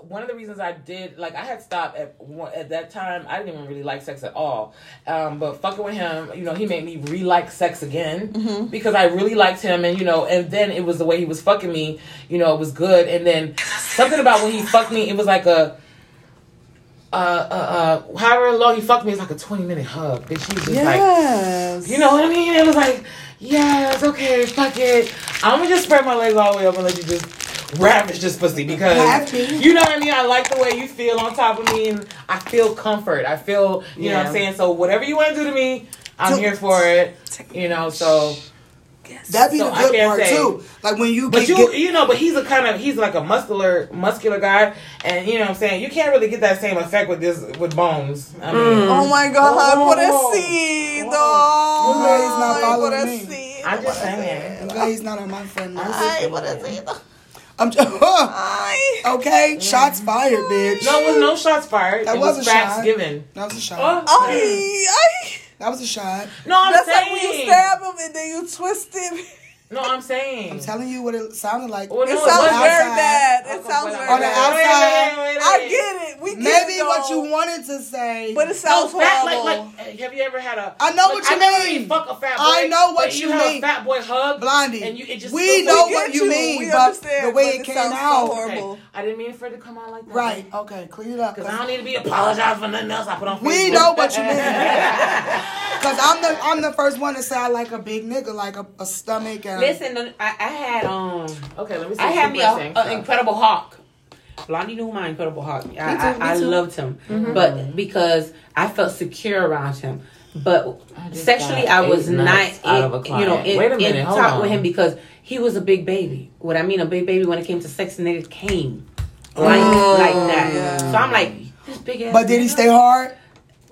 One of the reasons I did like I had stopped at one, at that time. I didn't even really like sex at all. Um, but fucking with him, you know, he made me re like sex again because I really liked him, and you know, and then it was the way he was fucking me. You know, it was good, and then something about when he fucked me, it was like a. Uh, uh, uh, however long he fucked me, it's like a 20 minute hug. Bitch, he was just like, you know what I mean? It was like, yes, okay, fuck it. I'm gonna just spread my legs all the way up and let you just ravish this pussy because Have to. you know what I mean. I like the way you feel on top of me, and I feel comfort. I feel, you know what I'm saying. So whatever you want to do to me, I'm here for it. You know, so That be So the good part say. too. Like when you But get, you, get you know, but he's a kind of he's like a muscular, muscular guy, and you know what I'm saying. You can't really get that same effect with this with bones. I mean, mm. Oh my god, Whoa, por whoa, whoa. así, Whoa. dog. I'm glad he's not following me. I'm just saying. I'm glad he's not on my friend list. Ay, por así. I'm just, Ay. okay. Shots fired, bitch. No, it was no shots fired. That it was was, a facts shot. given. That was a shot. Oh, Ay, ay. That was a shot. no, I'm That's like when you stab him and then you twist him. No, I'm saying. I'm telling you what it sounded like. Well, It no, sounds wasn't. very bad. It sounds wait, very On the wait, bad. wait, outside. wait, wait, wait, I wait. get it. We get Maybe it, what you wanted to say. But it No, sounds fat, horrible. like, like, have you ever had a? I know like, what you I never mean. really fuck a fat boy. I know what but you have mean. A fat boy hug, Blondie, and you it just we know like- what you you. mean, We but understand, the way but it it came sounds so horrible. Okay, I didn't mean for it to come out like that. right? Okay, clean it up. Because I don't need to be apologized for nothing else I put on Facebook. We know what you mean. Cause I'm the I'm the first one to say I like a big nigga, like a, a stomach and Listen, I, I had um, Okay, let me see. I had Super me a, Sing a stuff. Incredible Hulk. Blondie knew my Incredible Hulk. I, too, I, me I too. loved him, mm-hmm. but because I felt secure around him. But I sexually, I was not, nuts out of a in, you know, in, Wait a in minute, hold talk on. with him because he was a big baby. What I mean, a big baby when it came to sex, and it came like oh, like that. yeah. So I'm like, this big ass. But did he stay hard?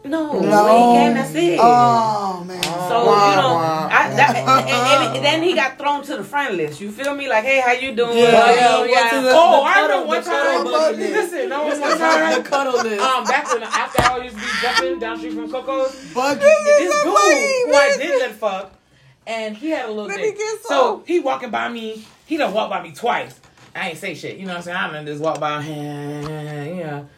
No, No. he came, that's it. Oh man. So you know. I, that, and, and- and then he got thrown to the friend list. You feel me? Like, hey, how you doing? Yeah, yeah, what's got- the- Oh, the I remember one the time. buggy. Listen, no one The time. cuddle list. Um, back when after I used to be jumping down street from Coco's, Buggy. this that dude who I did let fuck, and he had a little dick. So he walking by me. He done walked by me twice. I ain't say shit. You know what I'm saying? I done just walk by him. You know.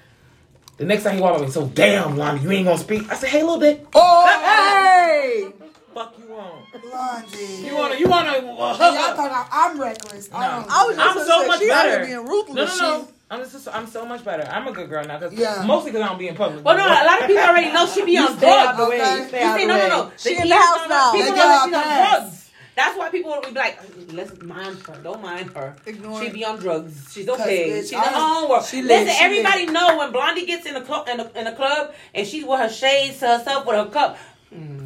The next time he walked by me, so damn, Lonnie, you ain't gonna speak. I said, hey, little bit." Oh, Hey! Fuck you on. Blondie. You wanna, you wanna uh, Y'all thought I, I'm reckless. I don't- I was just I'm gonna so say, much she out here better. being No, ruthless. no, no. I'm just, I'm so much better. I'm a good girl now, cause Yeah. mostly because I don't be in public. Well, no, a lot of people already know she be on Stay out drugs. the way. okay. Stay You out see, the no, way. no, no. She The in the house now. People know got that she's on drugs. That's why people would be like, let's mind her. Don't mind her. Ignore she be on drugs. She's okay. She's in her own world. she Listen, she everybody know when Blondie gets in the club in the, in the club and she's with her shades to herself with her cup. Mm.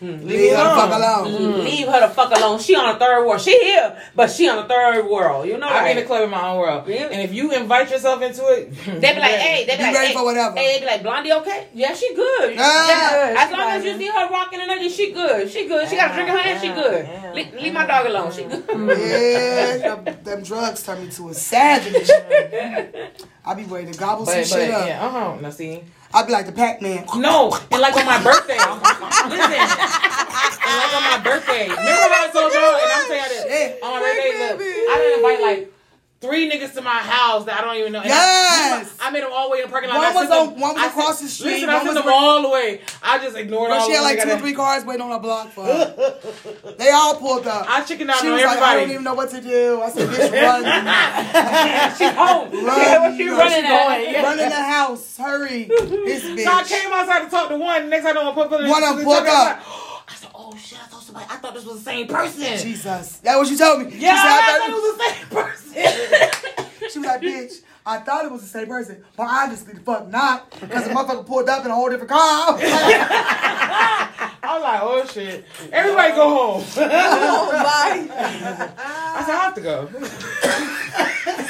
Mm-hmm. Leave her the fuck alone. Mm-hmm. Leave her the fuck alone. She on a third world. She here, but she on a third world. You know, I be in right? the club in my own world. Yeah. And if you invite yourself into it, They be like, hey, they be, Be like, ready hey, for whatever. Hey, they be like, Blondie, okay? Yeah, she good. Yeah, yeah, as she long as you see her rocking and everything, she good. She good. She got a drink in her hand, she good. Yeah, Le- leave my dog alone. She good. Yeah, them, them drugs turn me to a savage. I be ready to gobble but, some but shit up. yeah, uh huh. Now see, I be like the Pac-Man. no, and like on my birthday, listen, and like on my birthday, remember how I told y'all, and I'm saying this Shit. on my birthday, look, I didn't invite like. Three niggas to my house that I don't even know. And Yes. I, I made them all the way in the parking lot. One I was sent on- them- one was I across sent- the street, Listen, one I sent them right- all the way. I just ignored all But she had like two or three cars waiting on a block for her. They all pulled up. I chickened out She on was like, I don't even know what to do. I said, bitch, run. She's home. Run. Yeah, what she You know, running she at? going. Run in the house. Hurry. This bitch. So I came outside to talk to one. Next I know I put put One of them pulled up. I said, "Oh shit!" I thought somebody. I thought this was the same person. Jesus. That what you told me. Yeah, she, said, I, I thought it was the same person. she was like, bitch, I thought it was the same person, but obviously the fuck not. Because the motherfucker pulled up in a whole different car. I was like, "Oh shit!" Everybody go home. Oh my! I said, "I have to go."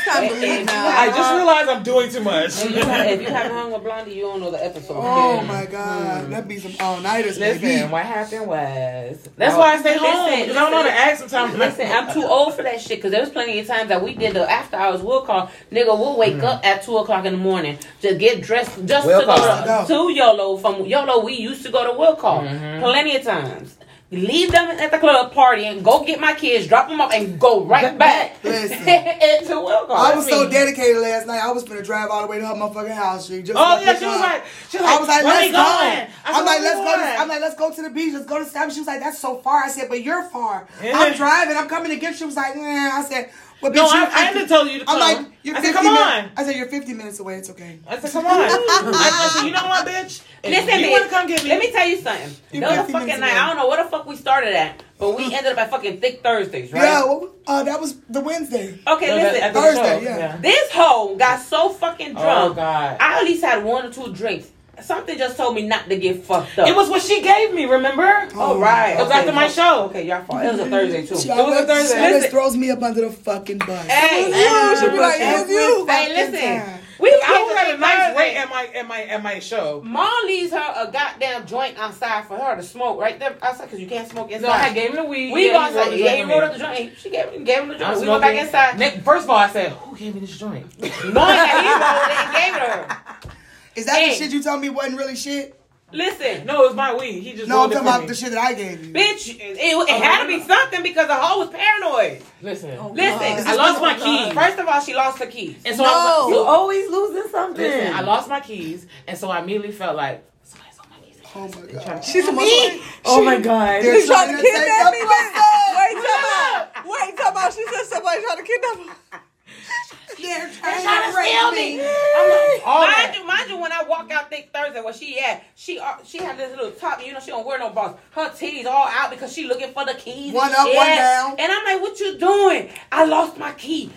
It's time to leave now. I just realized I'm doing too much. If you, have, if you haven't hung with Blondie, you don't know the episode. oh my god. Hmm. That'd be some all-nighters, Listen, baby. what happened was that's why I stay home Listen, because I don't know how to act sometimes. Listen, I'm too old for that shit because there was plenty of times that we did the after hours will call. Nigga, we'll wake hmm. up at 2 o'clock in the morning to get dressed just Will to call. go to, to YOLO. From YOLO, we used to go to will call mm-hmm. plenty of times. Leave them at the club party and go get my kids, drop them off, and go right back Listen. into will call. I was so dedicated last night. I was gonna drive all the way to her motherfucking house. She just Oh yeah, she was like, she was like, I was like, where let's go. going? I'm like, let's go. To, going?" I'm like, let's go to the beach. Let's go to. She was like, that's so far. I said, but you're far. Yeah. I'm driving. I'm coming to get you. She was like, nah. I said, well, bitch, No, you're I, I 50 had to tell you to come. I'm like, you're I 50 said, come min- on. I said, you're 50 minutes away. It's okay. I said, come on. I said, you know what, bitch? If Listen, you bitch, want to come get me? Let me tell you something. You There was a fucking night. away. I don't know where the fuck we started at, but we ended up at fucking Thick Thursdays, right? Yeah, well, uh, that was the Wednesday. Okay, No, that- listen. at the Thursday, show, yeah. This hoe got so fucking drunk. Oh. God. I at least had one or two drinks. Something just told me not to get fucked up. It was what she gave me. Remember? Oh, oh right. It was okay. after my show. Okay, y'all fault. It was a Thursday too. She It was a Thursday. she always Listen. throws me up under the fucking bus. Hey, You should be like, it was you. Hey, Fucking listen. time. We I came was to at a nice Thursday. rate at my at my at my show. Mom leaves her a goddamn joint outside for her to smoke right there outside because you can't smoke inside. So I gave him the weed. we yeah, go outside. Yeah, he for rolled me. up the joint. She gave, him gave him the I joint. was We went back inside. Nick, first of all, I said, "Who gave me this joint?" Knowing that he rolled it and gave it to her. Is that Hey. the shit you told me wasn't really shit? Listen, No, it was my weed. He just No, I'm talking about me. the shit that I gave you. bitch, it, it had to be something because the hoe was paranoid. Listen, oh, Listen, I lost my keys. First of all, she lost her keys. and so I was You No. always losing something. Listen, I lost my keys, and so I immediately felt like somebody stole my keys. Oh my god. She's me. oh my god. She's trying to kidnap me. up Wait, my wait, time. Wait, time out. She said somebody trying to kidnap her. They're trying trying to steal me. I'm like, mind you, mind you, when I walk out Thick Thursday, where she at, she uh, she had this little top, you know, she don't wear no bras. Her titties all out because she looking for the keys. One up, shit. one down. And I'm like, what you doing? I lost my key.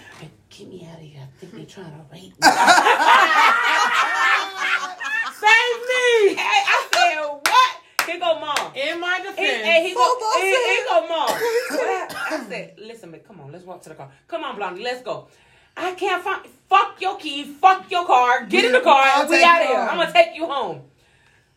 Get me out of here. I think they trying to rape me. Save me! Hey, I said, what? Here go mom. In my He, defense, hey, he go, Bobo he, he go, mom. What? I said, listen, man, come on, let's walk to the car. Come on, Blondie, let's go. I can't find. Fuck your key. Fuck your car. Get in the car. I'll we out of here. I'm gonna take you home.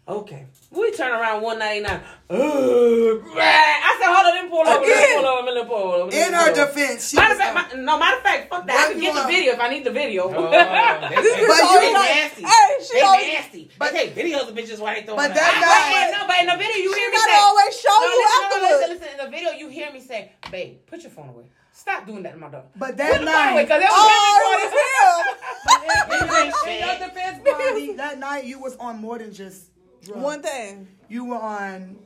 Okay. We turn around 199. I said, hold on, let me pull over. Let me Again. pull over. Let me pull over. let me In pull her over. defense, she Matter was of fact, like, my, no, matter of fact, fuck that. I can get the video if I need the video. Oh, they, This they, But bitch you always they like, nasty. hey, she they always, nasty. But they take videos of bitches while they throwing But it that out. night- Wait, no, but in the video you hear me gotta say. always show no, you listen, no, afterwards. listen, listen. In the video you hear me say, "Babe, put your phone away. Stop doing that to my daughter." But that the night, cause it was Oh, him it was him. recording. in your defense, Bonnie, that night you was on more than just drugs. One thing. You were on,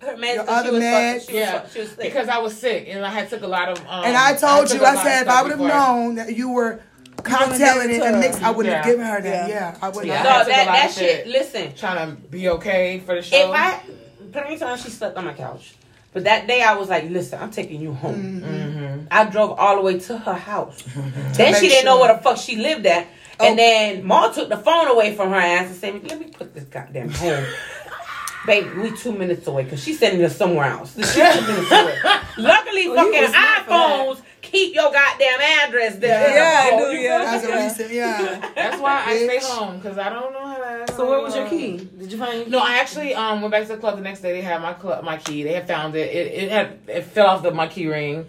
Her meds, Your 'cause other she was meds. fucking- she was Yeah, fuck- she was sick. because I was sick and I had took a lot of. Um, and I told took you, I said if I would have known that you were cocktailing it and mixed, I wouldn't have given her that. Yeah. Yeah, I would Yeah. not. no, I took that that shit. shit. Listen, trying to be okay for the show. if I plenty of times she slept on my couch, but that day I was like, "Listen, I'm taking you home." Mhm. I drove all the way to her house. then she didn't know where the fuck she lived at. Oh. And then Ma took the phone away from her ass and said, "Let me put this goddamn home." Baby, we two minutes away because she's sending us somewhere else. She's two minutes away. Luckily, Well, fucking was smart for iPhones keep your goddamn address there. Yeah, I Oh, do, yeah. feel me? As a recent, yeah. That's why I stay Bitch. home because I don't know how to. So where was your key? Did you find your No, I actually um went back to the club the next day. They had my club, my key. They had found it. It, it had it fell off the my key ring.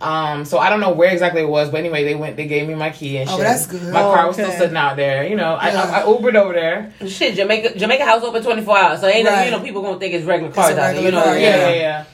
Um, so I don't know where exactly it was, but anyway, they went. They gave me my key and shit. Oh, that's good. My Oh, car was still sitting out there. You know, I, Yeah. I, I Ubered over there. Shit, Jamaica Jamaica House open 24 hours. So ain't no, Right. you know, people gonna think it's regular cars out there. You know, car, Yeah, Yeah. yeah, yeah.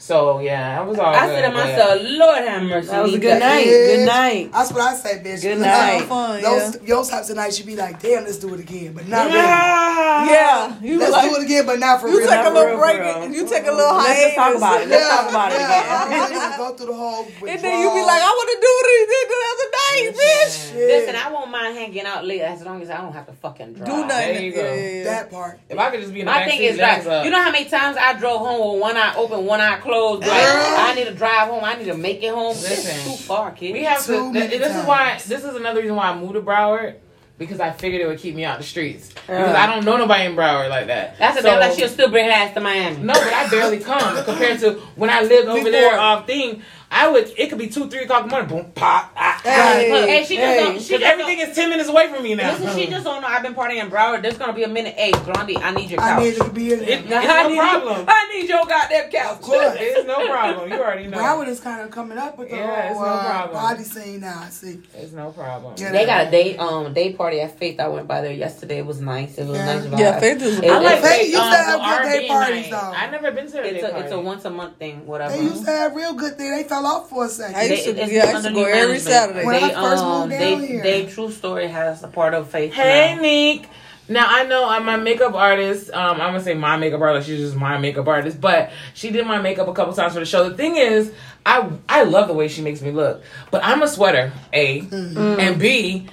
So yeah, I was all. I good, said to but- myself, Lord have mercy. That was a good night. Bitch. Good night. That's what I say, bitch. Good Those- night. Fun, Those, Those types of nights, you be like, damn, let's do it again. But not really. Yeah. You Let's like, do it again, but not for real. you real. take a little real, break. real. and You take a little Let's hiatus. just talk about it. Let's talk about it yeah, again. I really just go through the whole And then you be like, I want to do what he did the other day, bitch. Listen, I won't mind hanging out late as long as I don't have to fucking drive. Do nothing. There you go. Yeah, yeah, yeah. that part. If I could just be in the My thing is that's right. up. You know how many times I drove home with one eye open, one eye closed. Like I need to drive home. I need to make it home. Listen. it's too far, kid. We have Too to. many Th- this is why. This is another reason why I moved to Broward because I figured it would keep me out the streets because I don't know nobody in Broward like that. That's a So- damn like she'll still bring her ass to Miami. No, but I barely come compared to when I lived over there Before. off thing. I would. It could be two, three o'clock in the morning. Boom, pop. Ah, Hey. Look, and she just Hey. don't. She just everything don't, is ten minutes away from me now. Listen, she just don't know. I've been partying in Broward. There's gonna be a minute. Hey, Blondie, I need your couch. I couch. need to be in there. It- it's I no problem. You, I need your goddamn couch. Of course. It's no problem. You already know. Broward is kind of coming up with the Yeah, it's whole no uh, problem. body scene now. I see. It's no problem. Yeah. They got a day um day party at Faith. I went by there yesterday. It was nice. It was Yeah. nice vibe. Yeah, Faith is- I like it- They they, used to um, have the good day parties, though. I never been to a It's day a, party. it's a once a month thing, whatever. They used to have real good thing. They fell off for a second. I used to- They- it's yeah, I used to under go new every management. Saturday. When I They, first um, moved they, down here. they True Story has a part of Faith. Hey, now. Nick. Now I know I'm my makeup artist. Um, I'm gonna say my makeup artist. She's just my makeup artist, but she did my makeup a couple times for the show. The thing is, I I love the way she makes me look, but I'm a sweater. A Mm-hmm. and B.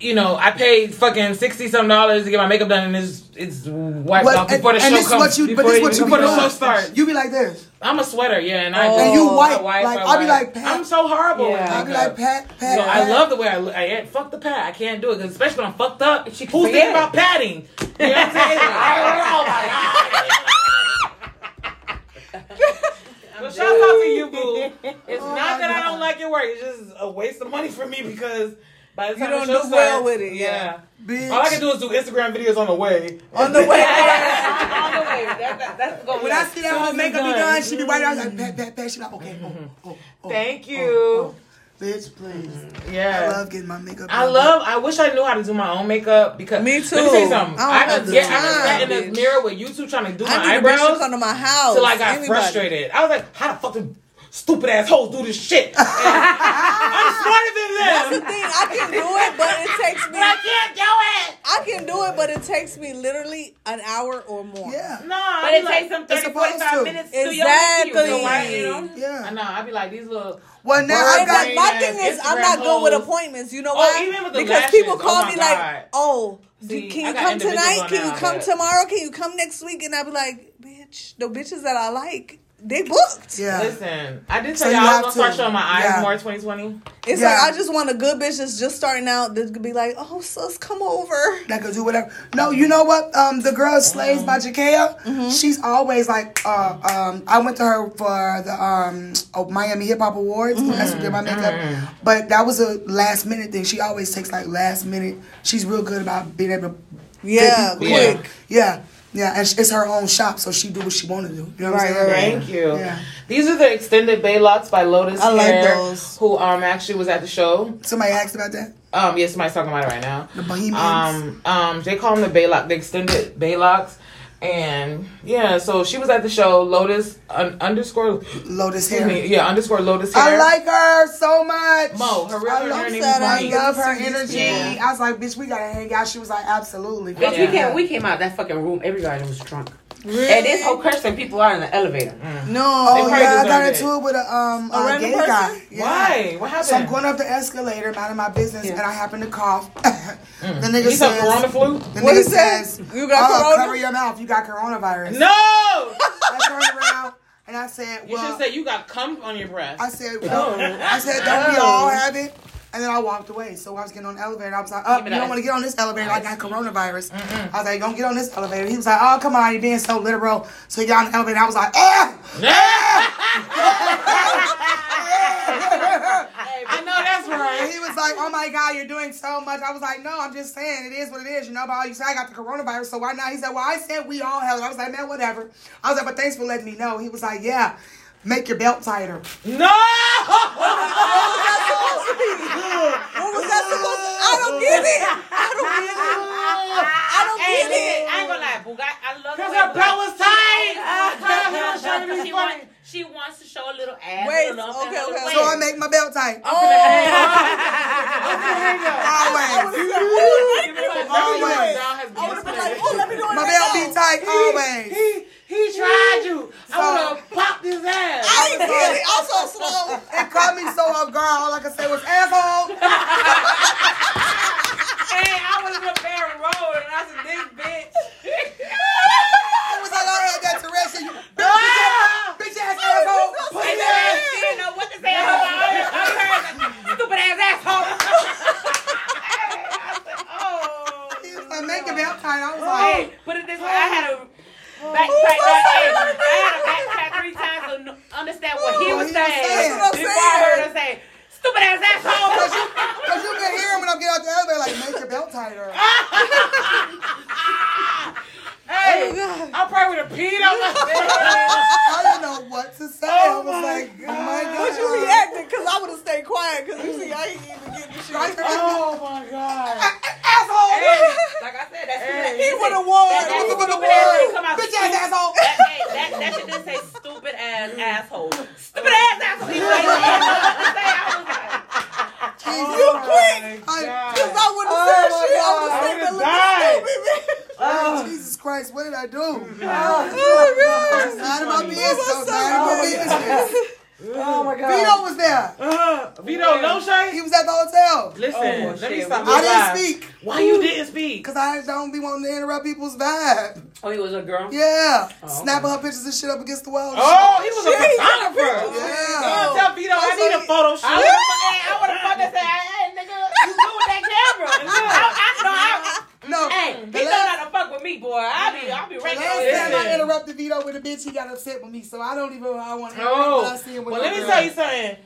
you know, I paid fucking sixty some dollars to get my makeup done, and it's it's wiped off before the and show this is comes. what you- but this what you before be the doing. show starts. You be like this. I'm a sweater, yeah, and I Oh. And you I white. wipe, Like, I I'll be like, Pat. I'm so horrible. Yeah. I'll be like, Pat, Pat. So I Pat. love the way I look. I, fuck the pat. I can't do it, 'cause especially when I'm fucked up. She Who's thinking about patting? You know what I'm saying? oh my god. Well, shout out to you, boo. It's Oh not that I don't like your work. It's just a waste of money for me because by the You don't the show do well with it, yeah. Bitch. All I can do is do Instagram videos on the way. On the way. on the way. That, that, that's gonna When I see that whole makeup be done, she be white. I was like, Pat, Pat, Pat. She like, okay, oh, mm-hmm. oh, oh, Thank oh, you. Oh, oh. Bitch, please. Yeah. I love getting my makeup. I done. love. I wish I knew how to do my own makeup because Me Let me tell you too. something. I don't I, have could the get. I time, could sat in the mirror with YouTube trying to do I my need a bitch to eyebrows come to my house. till I got Anybody. frustrated. I was like, how the fuck do stupid assholes do this shit? And I'm smarter than That's the thing. I can do it, but it takes me. but I can't do it. I can do it, but it takes me literally an hour or more. Yeah. No, But it takes them 30, supposed 45 to. minutes to your Exactly. interview. So why, you know? I Yeah. know. I'd be like these little. Well, now I got. my Instagram thing is, I'm not good with appointments. You know Oh, why? even with the because lashes, people oh call my me God. like, "Oh, See, can you come tonight? on Can you come that- tomorrow? Can you come next week?" And I'd be like, "Bitch, the bitches that I like, they booked." Yeah. Listen, I did So tell you y'all I have was gonna start showing my eyes Yeah. more 2020. It's Yeah. like I just want a good bitch that's just starting out that could be like, "Oh, sus, come over." that could do whatever. No, you know what? Um, the girl Slaves by Jakea, Mm-hmm. she's always like, uh, um, I went to her for the um oh, Miami Hip Hop Awards. Mm-hmm. That's what did my makeup. But that was a last minute thing. She always takes like last minute. She's real good about being able to. Yeah, quick. in. Yeah, yeah, and it's her own shop, so she do what she want to do. You know what Right, I'm saying? right, right. Thank you. Yeah. These are the extended bay locks by Lotus I like Hair, those. who um actually was at the show. Somebody asked about that. Um, yes, somebody's talking about it right now. The Bohemians. Um, um, they call them the bay lock, the extended bay locks, and yeah. So she was at the show. Lotus un- underscore, Lotus hair. me, yeah, underscore Lotus Hair. I like her so much. Mo. Her real I her love name that. is I love her energy. people. I was like, bitch, we gotta hang out. She was like, absolutely. Bitch, Yeah. we came we came out that fucking room. Everybody was drunk. Really? And this whole cursing people out in the elevator. no. Oh probably yeah, I got deserve into it with a um A a, random gay person? guy. Yeah. Why? What happened? So I'm going up the escalator, minding my business, Yeah. and I happen to cough. the nigga you says, Corona flu? the What nigga he said? says, You got oh, corona? cover your mouth. You got coronavirus. No. I turned around and I said, You should well, say you got cum on your breast. I said, well, I said, don't we all have it? And then I walked away. So I was getting on the elevator. I was like, oh, you don't that. want to get on this elevator. I got coronavirus. I was like, don't get on this elevator. He was like, oh, come on, you're being so literal. So he got on the elevator. I was like, ah! I know that's right. he was like, "Oh my God, you're doing so much." I was like, "No, I'm just saying it is what it is, you know." But all you said I got the coronavirus, so why not? He said, "Well, I said we all have it." I was like, "Man, whatever." I was like, "But thanks for letting me know." He was like, "Yeah, make your belt tighter." No. What was that supposed to? be? I don't get it. I don't get it. I don't Hey, get listen, it. I ain't gonna lie, Bugatti. I love Cause her belt was tight. she, want, she wants to show a little ass. Wait, a little lump, okay, and a little okay. So I make my belt tight. Oh, Always. I would have been like, oh, let me do it. My right belt now. be tight always. He tried you. I would have popped his ass. I ain't get it. I'm so slow. It caught me so off guard. All I could say was asshole. Hey, I was up there and rolled, and I said, this bitch. It was like I had that Tourette's. shit. You ah! bitch, ass- bitch ass asshole. Put And it then she didn't know what to say. All I heard stupid ass asshole. I oh. He was like, make your belt tight. I was oh. like, Hey, put it this way. I had a backtrack that hey, I had a backtrack three times to understand what he What was he was saying. saying. That's what I'm Before I heard her say, stupid ass asshole. Cause you can hear him when I'm getting out the elevator, like, make your belt tighter. Hey, I probably would have peed on my I didn't know what to say. I was like, oh my god. But you reacted because I would have stayed quiet because you see, I ain't even getting the shit. Oh my god. Asshole! Hey, like I said, that's Hey. He would have won. That- that He would've stupid ass won. shit come out Bitch ass stupid- asshole. That, hey, that, that shit didn't say stupid ass asshole. Stupid ass asshole. He like, I was like, You quick. I- Because I wouldn't have said Oh, shit. I my would have God. said I that would've looking stupid, man. Oh, Jesus Christ, what did I do? Oh, God. None of my business. What's None of my up? business. Oh my god. Vito was there. Uh, Vito, no He shade. was at the hotel. Listen, Oh, let me shit. stop. I this didn't live. speak Why you didn't speak? because I don't be wanting to interrupt people's vibe. Oh, he was a girl. Yeah, Oh, snapping her pictures and shit up against the wall. and Oh, he was a photographer. Yeah. Go tell Vito I Also, need a oh, photo shoot. I would have I fucking said, hey, nigga, you good with that camera? I, I, no, I, No, hey, the he know last, not to fuck with me, boy. I'll be, I'll be the right last there. time I Listen. interrupted Vito with a bitch, he got upset with me. So I don't even. I want to. Oh, see him with well, no let me girl. tell you something.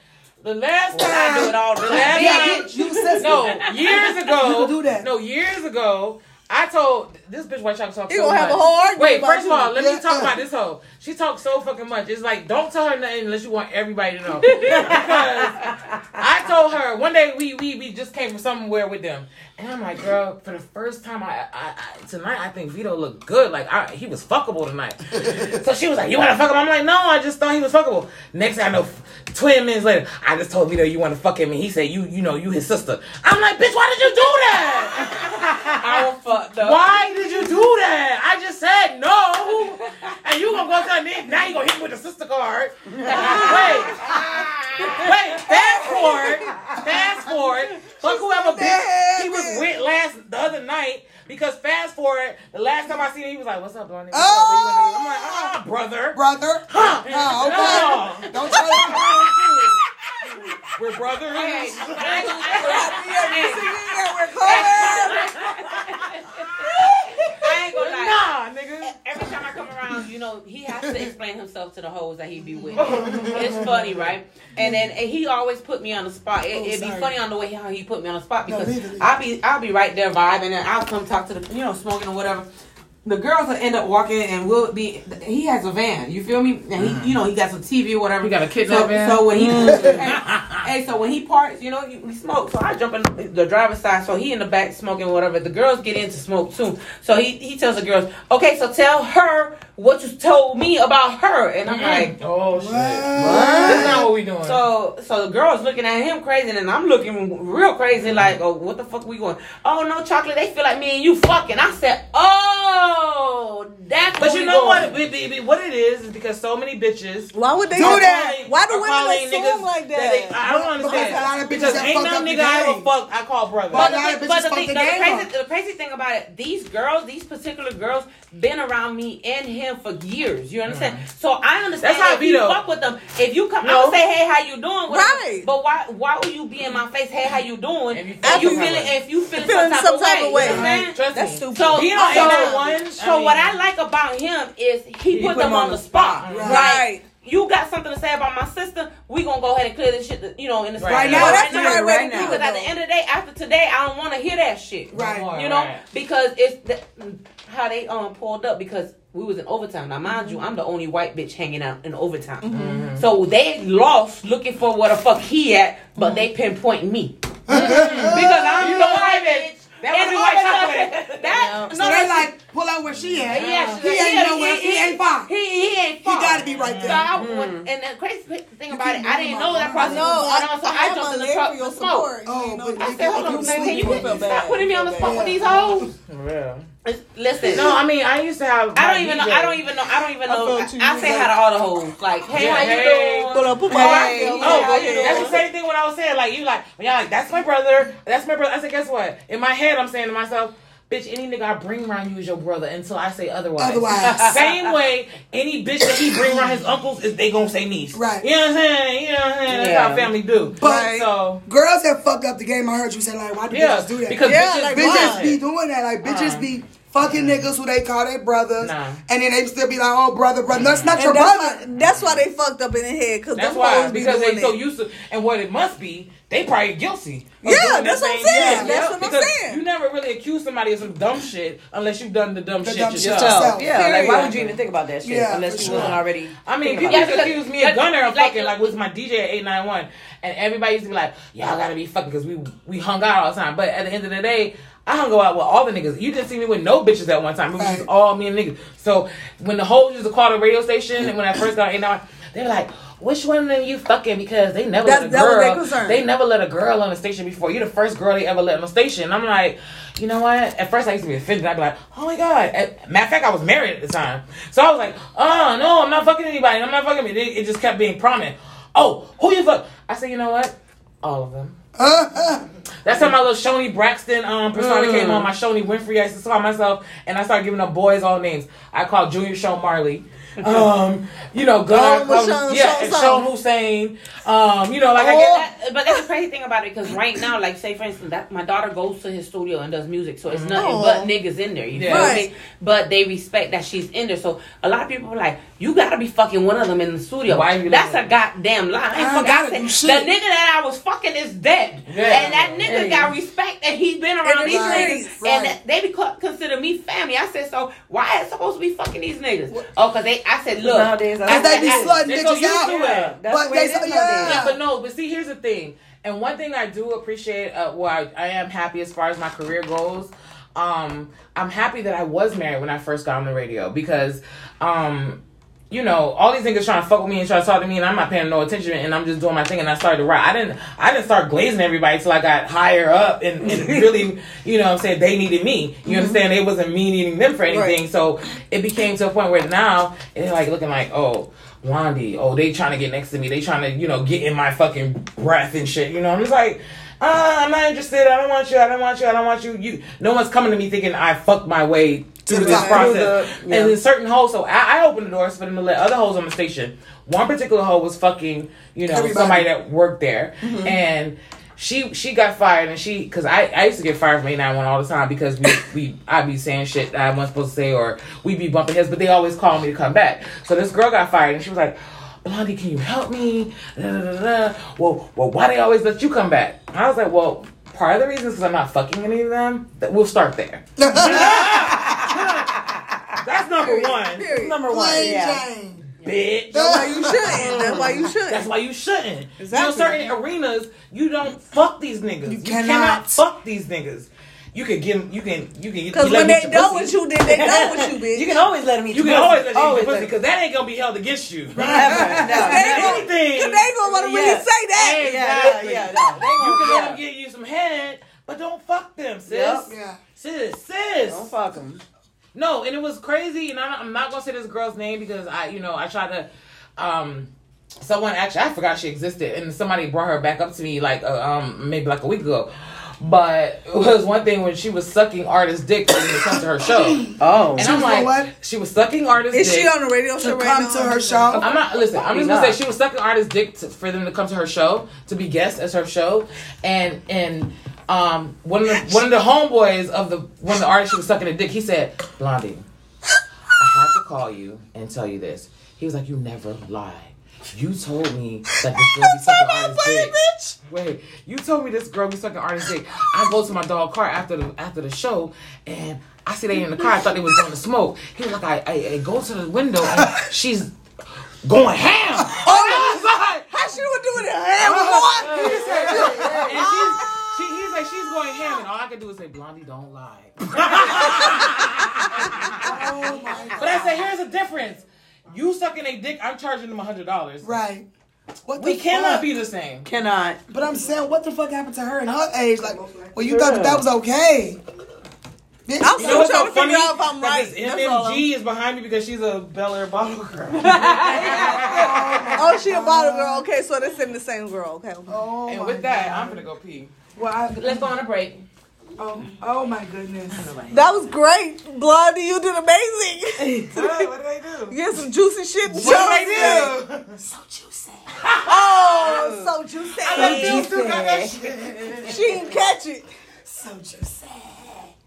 The last I time, do it all the the last Yeah, time, you, you said no, years ago, You can do that. no, years ago, I told this bitch why y'all talk He so gonna much. have a argument Wait, first of all, let me talk about this hoe. She talks so fucking much. It's like don't tell her nothing unless you want everybody to know. because I told her one day we we we just came from somewhere with them, and I'm like, girl, for the first time I, I, I tonight I think Vito looked good. Like I, he was fuckable tonight. so she was like, you want to fuck him? I'm like, no, I just thought he was fuckable. Next thing I know, twenty minutes later, I just told Vito you want to fuck him, and he said you you know you his sister. I'm like, bitch, why did you do that? I was fucked up. Why did you do that? I just said no. And you gonna go tell me now you gonna hit me with the sister card. Wait. Wait, fast forward. Fast forward. Fuck whoever bitch he was with last the other night. Because fast forward, the last time I seen him, he was like, "What's up, Blondie? What's up? What you? I'm like, "Ah, brother, brother. huh? Oh, okay. Don't try to. We're brothers." Hey, I ain't gonna- I ain't gonna lie. Nah, nigga. Every time I come around, you know, he has to explain himself to the hoes that he be with. Oh, it's funny, right? And then and he always put me on the spot. It, Oh, it'd be funny on the way how he put me on the spot because leave I'll be I'll be right there vibing and I'll come talk to the you know smoking or whatever. The girls will end up walking and we'll be. He has a van, you feel me? And he, mm. you know, he got some TV or whatever. He got a kidnap so, van? So when he, mm. hey, so when he parks, you know, he- we smoke. So I jump in the driver's side. So he in the back smoking whatever. The girls get in to smoke too. So he he tells the girls, okay, so tell her what you told me about her. And I'm mm. like, Oh shit. What? That's not what we doing. so so the girls looking at him crazy, and I'm looking real crazy, like, oh, what the fuck we going? Oh no, chocolate. They feel like me and you fucking. I said, oh, that's. But you know going. what? Be- be- be- What it is is because so many bitches Why would they Do that. Why do are women assume niggas like that? they- I don't Because a lot understand. of Because have ain't no nigga I ever game. fuck I call brother. But But, a lot the, but bitches the, thing, the the, crazy, the crazy thing about it, these girls, these particular girls, been around me and him for years. You understand? Mm. So I understand That's how if you Vito- fuck with them. If you come, No. I would say, hey, how you doing? whatever. Right. But why? Why would you be in my face? Hey, how you doing? If you And feel you feeling? If you feeling, Feeling some type, of way, you understand? Trust That's me. stupid. So, Being on so, 891, so I what I like about him is he, He put, put them on the spot. Right. Like, you got something to say about my sister? We gonna go ahead and clear this shit. You know, in the Right Right now. now, that's that's the the right way right now. because at the end of the day, after today, I don't want to hear that shit. Right. Right. You know, because it's the, how they um pulled up because we was in overtime. Now, mind you, I'm the only white bitch hanging out in overtime. Mm-hmm. So they lost looking for where the fuck he at, but they pinpoint me because I'm You the white baby? bitch. That was all white chocolate. sudden- That So no, they that's- like pull out where she at. yeah, He ain't nowhere. He ain't far. He, he ain't far. He gotta be right So there. I, mm-hmm. when, and the crazy thing about it, I didn't know that process No, was going I, on, so I, I am jumped in the truck for your to smoke. support. Oh, you know, but I said, you- hold on, man, can sleep, you you get, feel stop putting me on the You spot with these hoes? Yeah. Listen, No, I mean I used to have. I don't even know. I don't even know. I don't even know. I. I say hi to all the hoes. Like, hey, Yeah, how you hey. doing? Put up, oh, Hey, oh, you Yeah. doing? That's the same thing when I was saying, like, you like, y'all like, that's my brother, that's my brother. I said, guess what? In my head, I'm saying to myself, bitch, any nigga I bring around you is your brother until I say otherwise. Otherwise. same way, any bitch that he bring around his uncles, is they gonna say niece. Right. You know what I'm saying? You know what I'm saying? That's Yeah. how family do. But- so, Girls have fucked up the game. I heard you say like, why do yeah, bitches do that? because Yeah, bitches, like, bitches be doing that. Like bitches Uh. be fucking niggas who they call their brothers, Nah. and then they still be like, oh brother, brother. That's not your that's brother. why, that's why they fucked up in the head because That's why, hoes be because doing they so used to, and what it must be, they probably guilty. Yeah, that's what I'm saying. shit. That's what I'm saying. You never really accuse somebody of some dumb shit unless you've done the dumb The shit dumb yourself. yourself. Yeah, like why would you even think about that shit Yeah, unless you sure. wasn't already? I mean, people about used to accuse me of Gunner of fucking like with my DJ at 891. And everybody used to be like, y'all gotta be fucking because we we hung out all the time. But at the end of the day, I hung out with all the niggas. You didn't see me with no bitches at one time. It was just all me and niggas. So when the whole used to call the radio station and when I first got 891, they were like, which one of them you fucking? Because they never That's- let a that was their girl. They never let a girl on the station before. You're the first girl they ever let on the station. I'm like, you know what? At first I used to be offended. I'd be like, oh my god. At- matter of fact, I was married at the time, so I was like, oh no, I'm not fucking anybody. I'm not fucking. It, it just kept being prominent. Oh, who you fuck? I said, you know what? All of them. That's how my little Shoni Braxton um persona Mm. came on. My Shoni Winfrey. I used to call myself, and I started giving up boys all names. I called Junior Sean Marley. Um, you know, Gunnar, Oh, but Sean- yeah, Sean and Sean Hussein. Um, you know, like I Oh. get That- but that's the crazy thing about it because right now, like say for instance, that my daughter goes to his studio and does music, so it's nothing Aw. but niggas in there. You Yeah. feel Right. But they respect that she's in there. So a lot of people are like, "You gotta be fucking one of them in the studio." Why you That's a goddamn lie. I, I ain't ain't gotta I said, the nigga that I was fucking is dead, Yeah. and that nigga Yeah. got respect, and he's been around And these right. niggas, Right. and they be consider me family. I said, so why is supposed to be fucking these niggas? Oh, cause they. I said, look. Nowadays, I I Cause they be said, slutting They niggas out. to it. That's But the way they it is yeah. Yeah, but no, but see, here's the thing. And one thing I do appreciate, uh, well, I, I am happy as far as my career goes. Um, I'm happy that I was married when I first got on the radio because, um, you know, all these niggas trying to fuck with me and trying to talk to me, and I'm not paying no attention, and I'm just doing my thing, and I started to write. I didn't, I didn't start glazing everybody till I got higher up, and, and really, you know, what I'm saying they needed me. You understand? It wasn't me needing them for anything. So it became to a point where now it's like looking like, oh, Blondie, oh, they trying to get next to me. They trying to, you know, get in my fucking breath and shit. You know, I'm just like, uh, I'm not interested. I don't want you. I don't want you. I don't want you. You. No one's coming to me thinking I fucked my way through the this top. process. The- yeah. And then certain hoes. So I, I opened the doors for them to let other hoes on the station. One particular hoe was fucking, you know, Everybody. somebody that worked there, mm-hmm. and. She she got fired and she because I, I used to get fired from 891 all the time because we we I'd be saying shit that I wasn't supposed to say or we'd be bumping heads but they always call me to come back so this girl got fired and she was like Blondie can you help me da, da, da, well well why they always let you come back and I was like well part of the reason is because I'm not fucking any of them that we'll start there that's number one Period. Number one, Plain yeah. Jane. bitch That's why you shouldn't. That's why you shouldn't. That's why you shouldn't. Exactly. You know, certain arenas, you don't fuck these niggas. You, cannot. cannot. fuck these niggas. You can get 'em- You can. You can. Because when they eat your done pussy. with you, then they done with you, bitch. You can always let them eat You can pussy. always let you eat Always your pussy because that ain't gonna be held against you. Never. No, They ain't gonna- Anything. Cause they gonna want to really Yeah. say that. Hey, Yeah, yeah, yeah. No, You can let them get you some head, but don't fuck them, sis. Yep. Yeah. Sis, sis. Don't fuck them. No, and it was crazy, and I'm, I'm not gonna say this girl's name because I, you know, I tried to. um Someone actually, I forgot she existed, and somebody brought her back up to me like, uh, um, maybe like a week ago. But it was one thing when she was sucking artist dick when it comes to her show, and Oh. She I'm was like, what? she was sucking artist Is dick. she on the radio show To right come now? to her show. I'm not listen. I'm just gonna say she was sucking artist dick to, for them to come to her show to be guests as her show, and and um one of the one of the homeboys of the one of the artists she was sucking a dick. He said, "Blondie, I had to call you and tell you this." He was like, "You never lie." You told me that this girl be sucking artist dick. Wait, you told me this girl be sucking artist dick. I go to my dog car after the after the show, and I see they in the car. I thought they was going to smoke. He was like, I, I, I go to the window, and she's going ham. Oh my How she was doing it? Hey, boy. And she's, she, he's like, she's going ham, and all I can do is say, Blondie, don't lie. Oh my But I said, here's the difference. You sucking a dick, I'm charging them hundred dollars. Right. What We cannot fuck? be the same. Cannot. But I'm saying, what the fuck happened to her in her age? Like, well, you thought that that was okay. I'm You know what's trying so to figure funny? out if I'm That right. this That's MMG is behind me because she's a Bel Air bottle girl. Oh, she a bottle girl. Okay, so they're in the same girl. Okay. okay. oh and my with that, God. I'm gonna go pee. Well, I, Let's go on a break. oh, oh my goodness. That was great, Blondie. You did amazing. what, what did I do? You had some juicy shit. What tell did I do? So juicy. Oh, so juicy. I still got that shit. She didn't catch it. So juicy.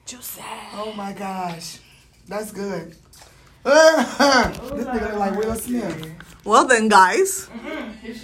Juicy. Oh my gosh. That's good. this nigga look like Will Smith. Well then, guys. Mm-hmm.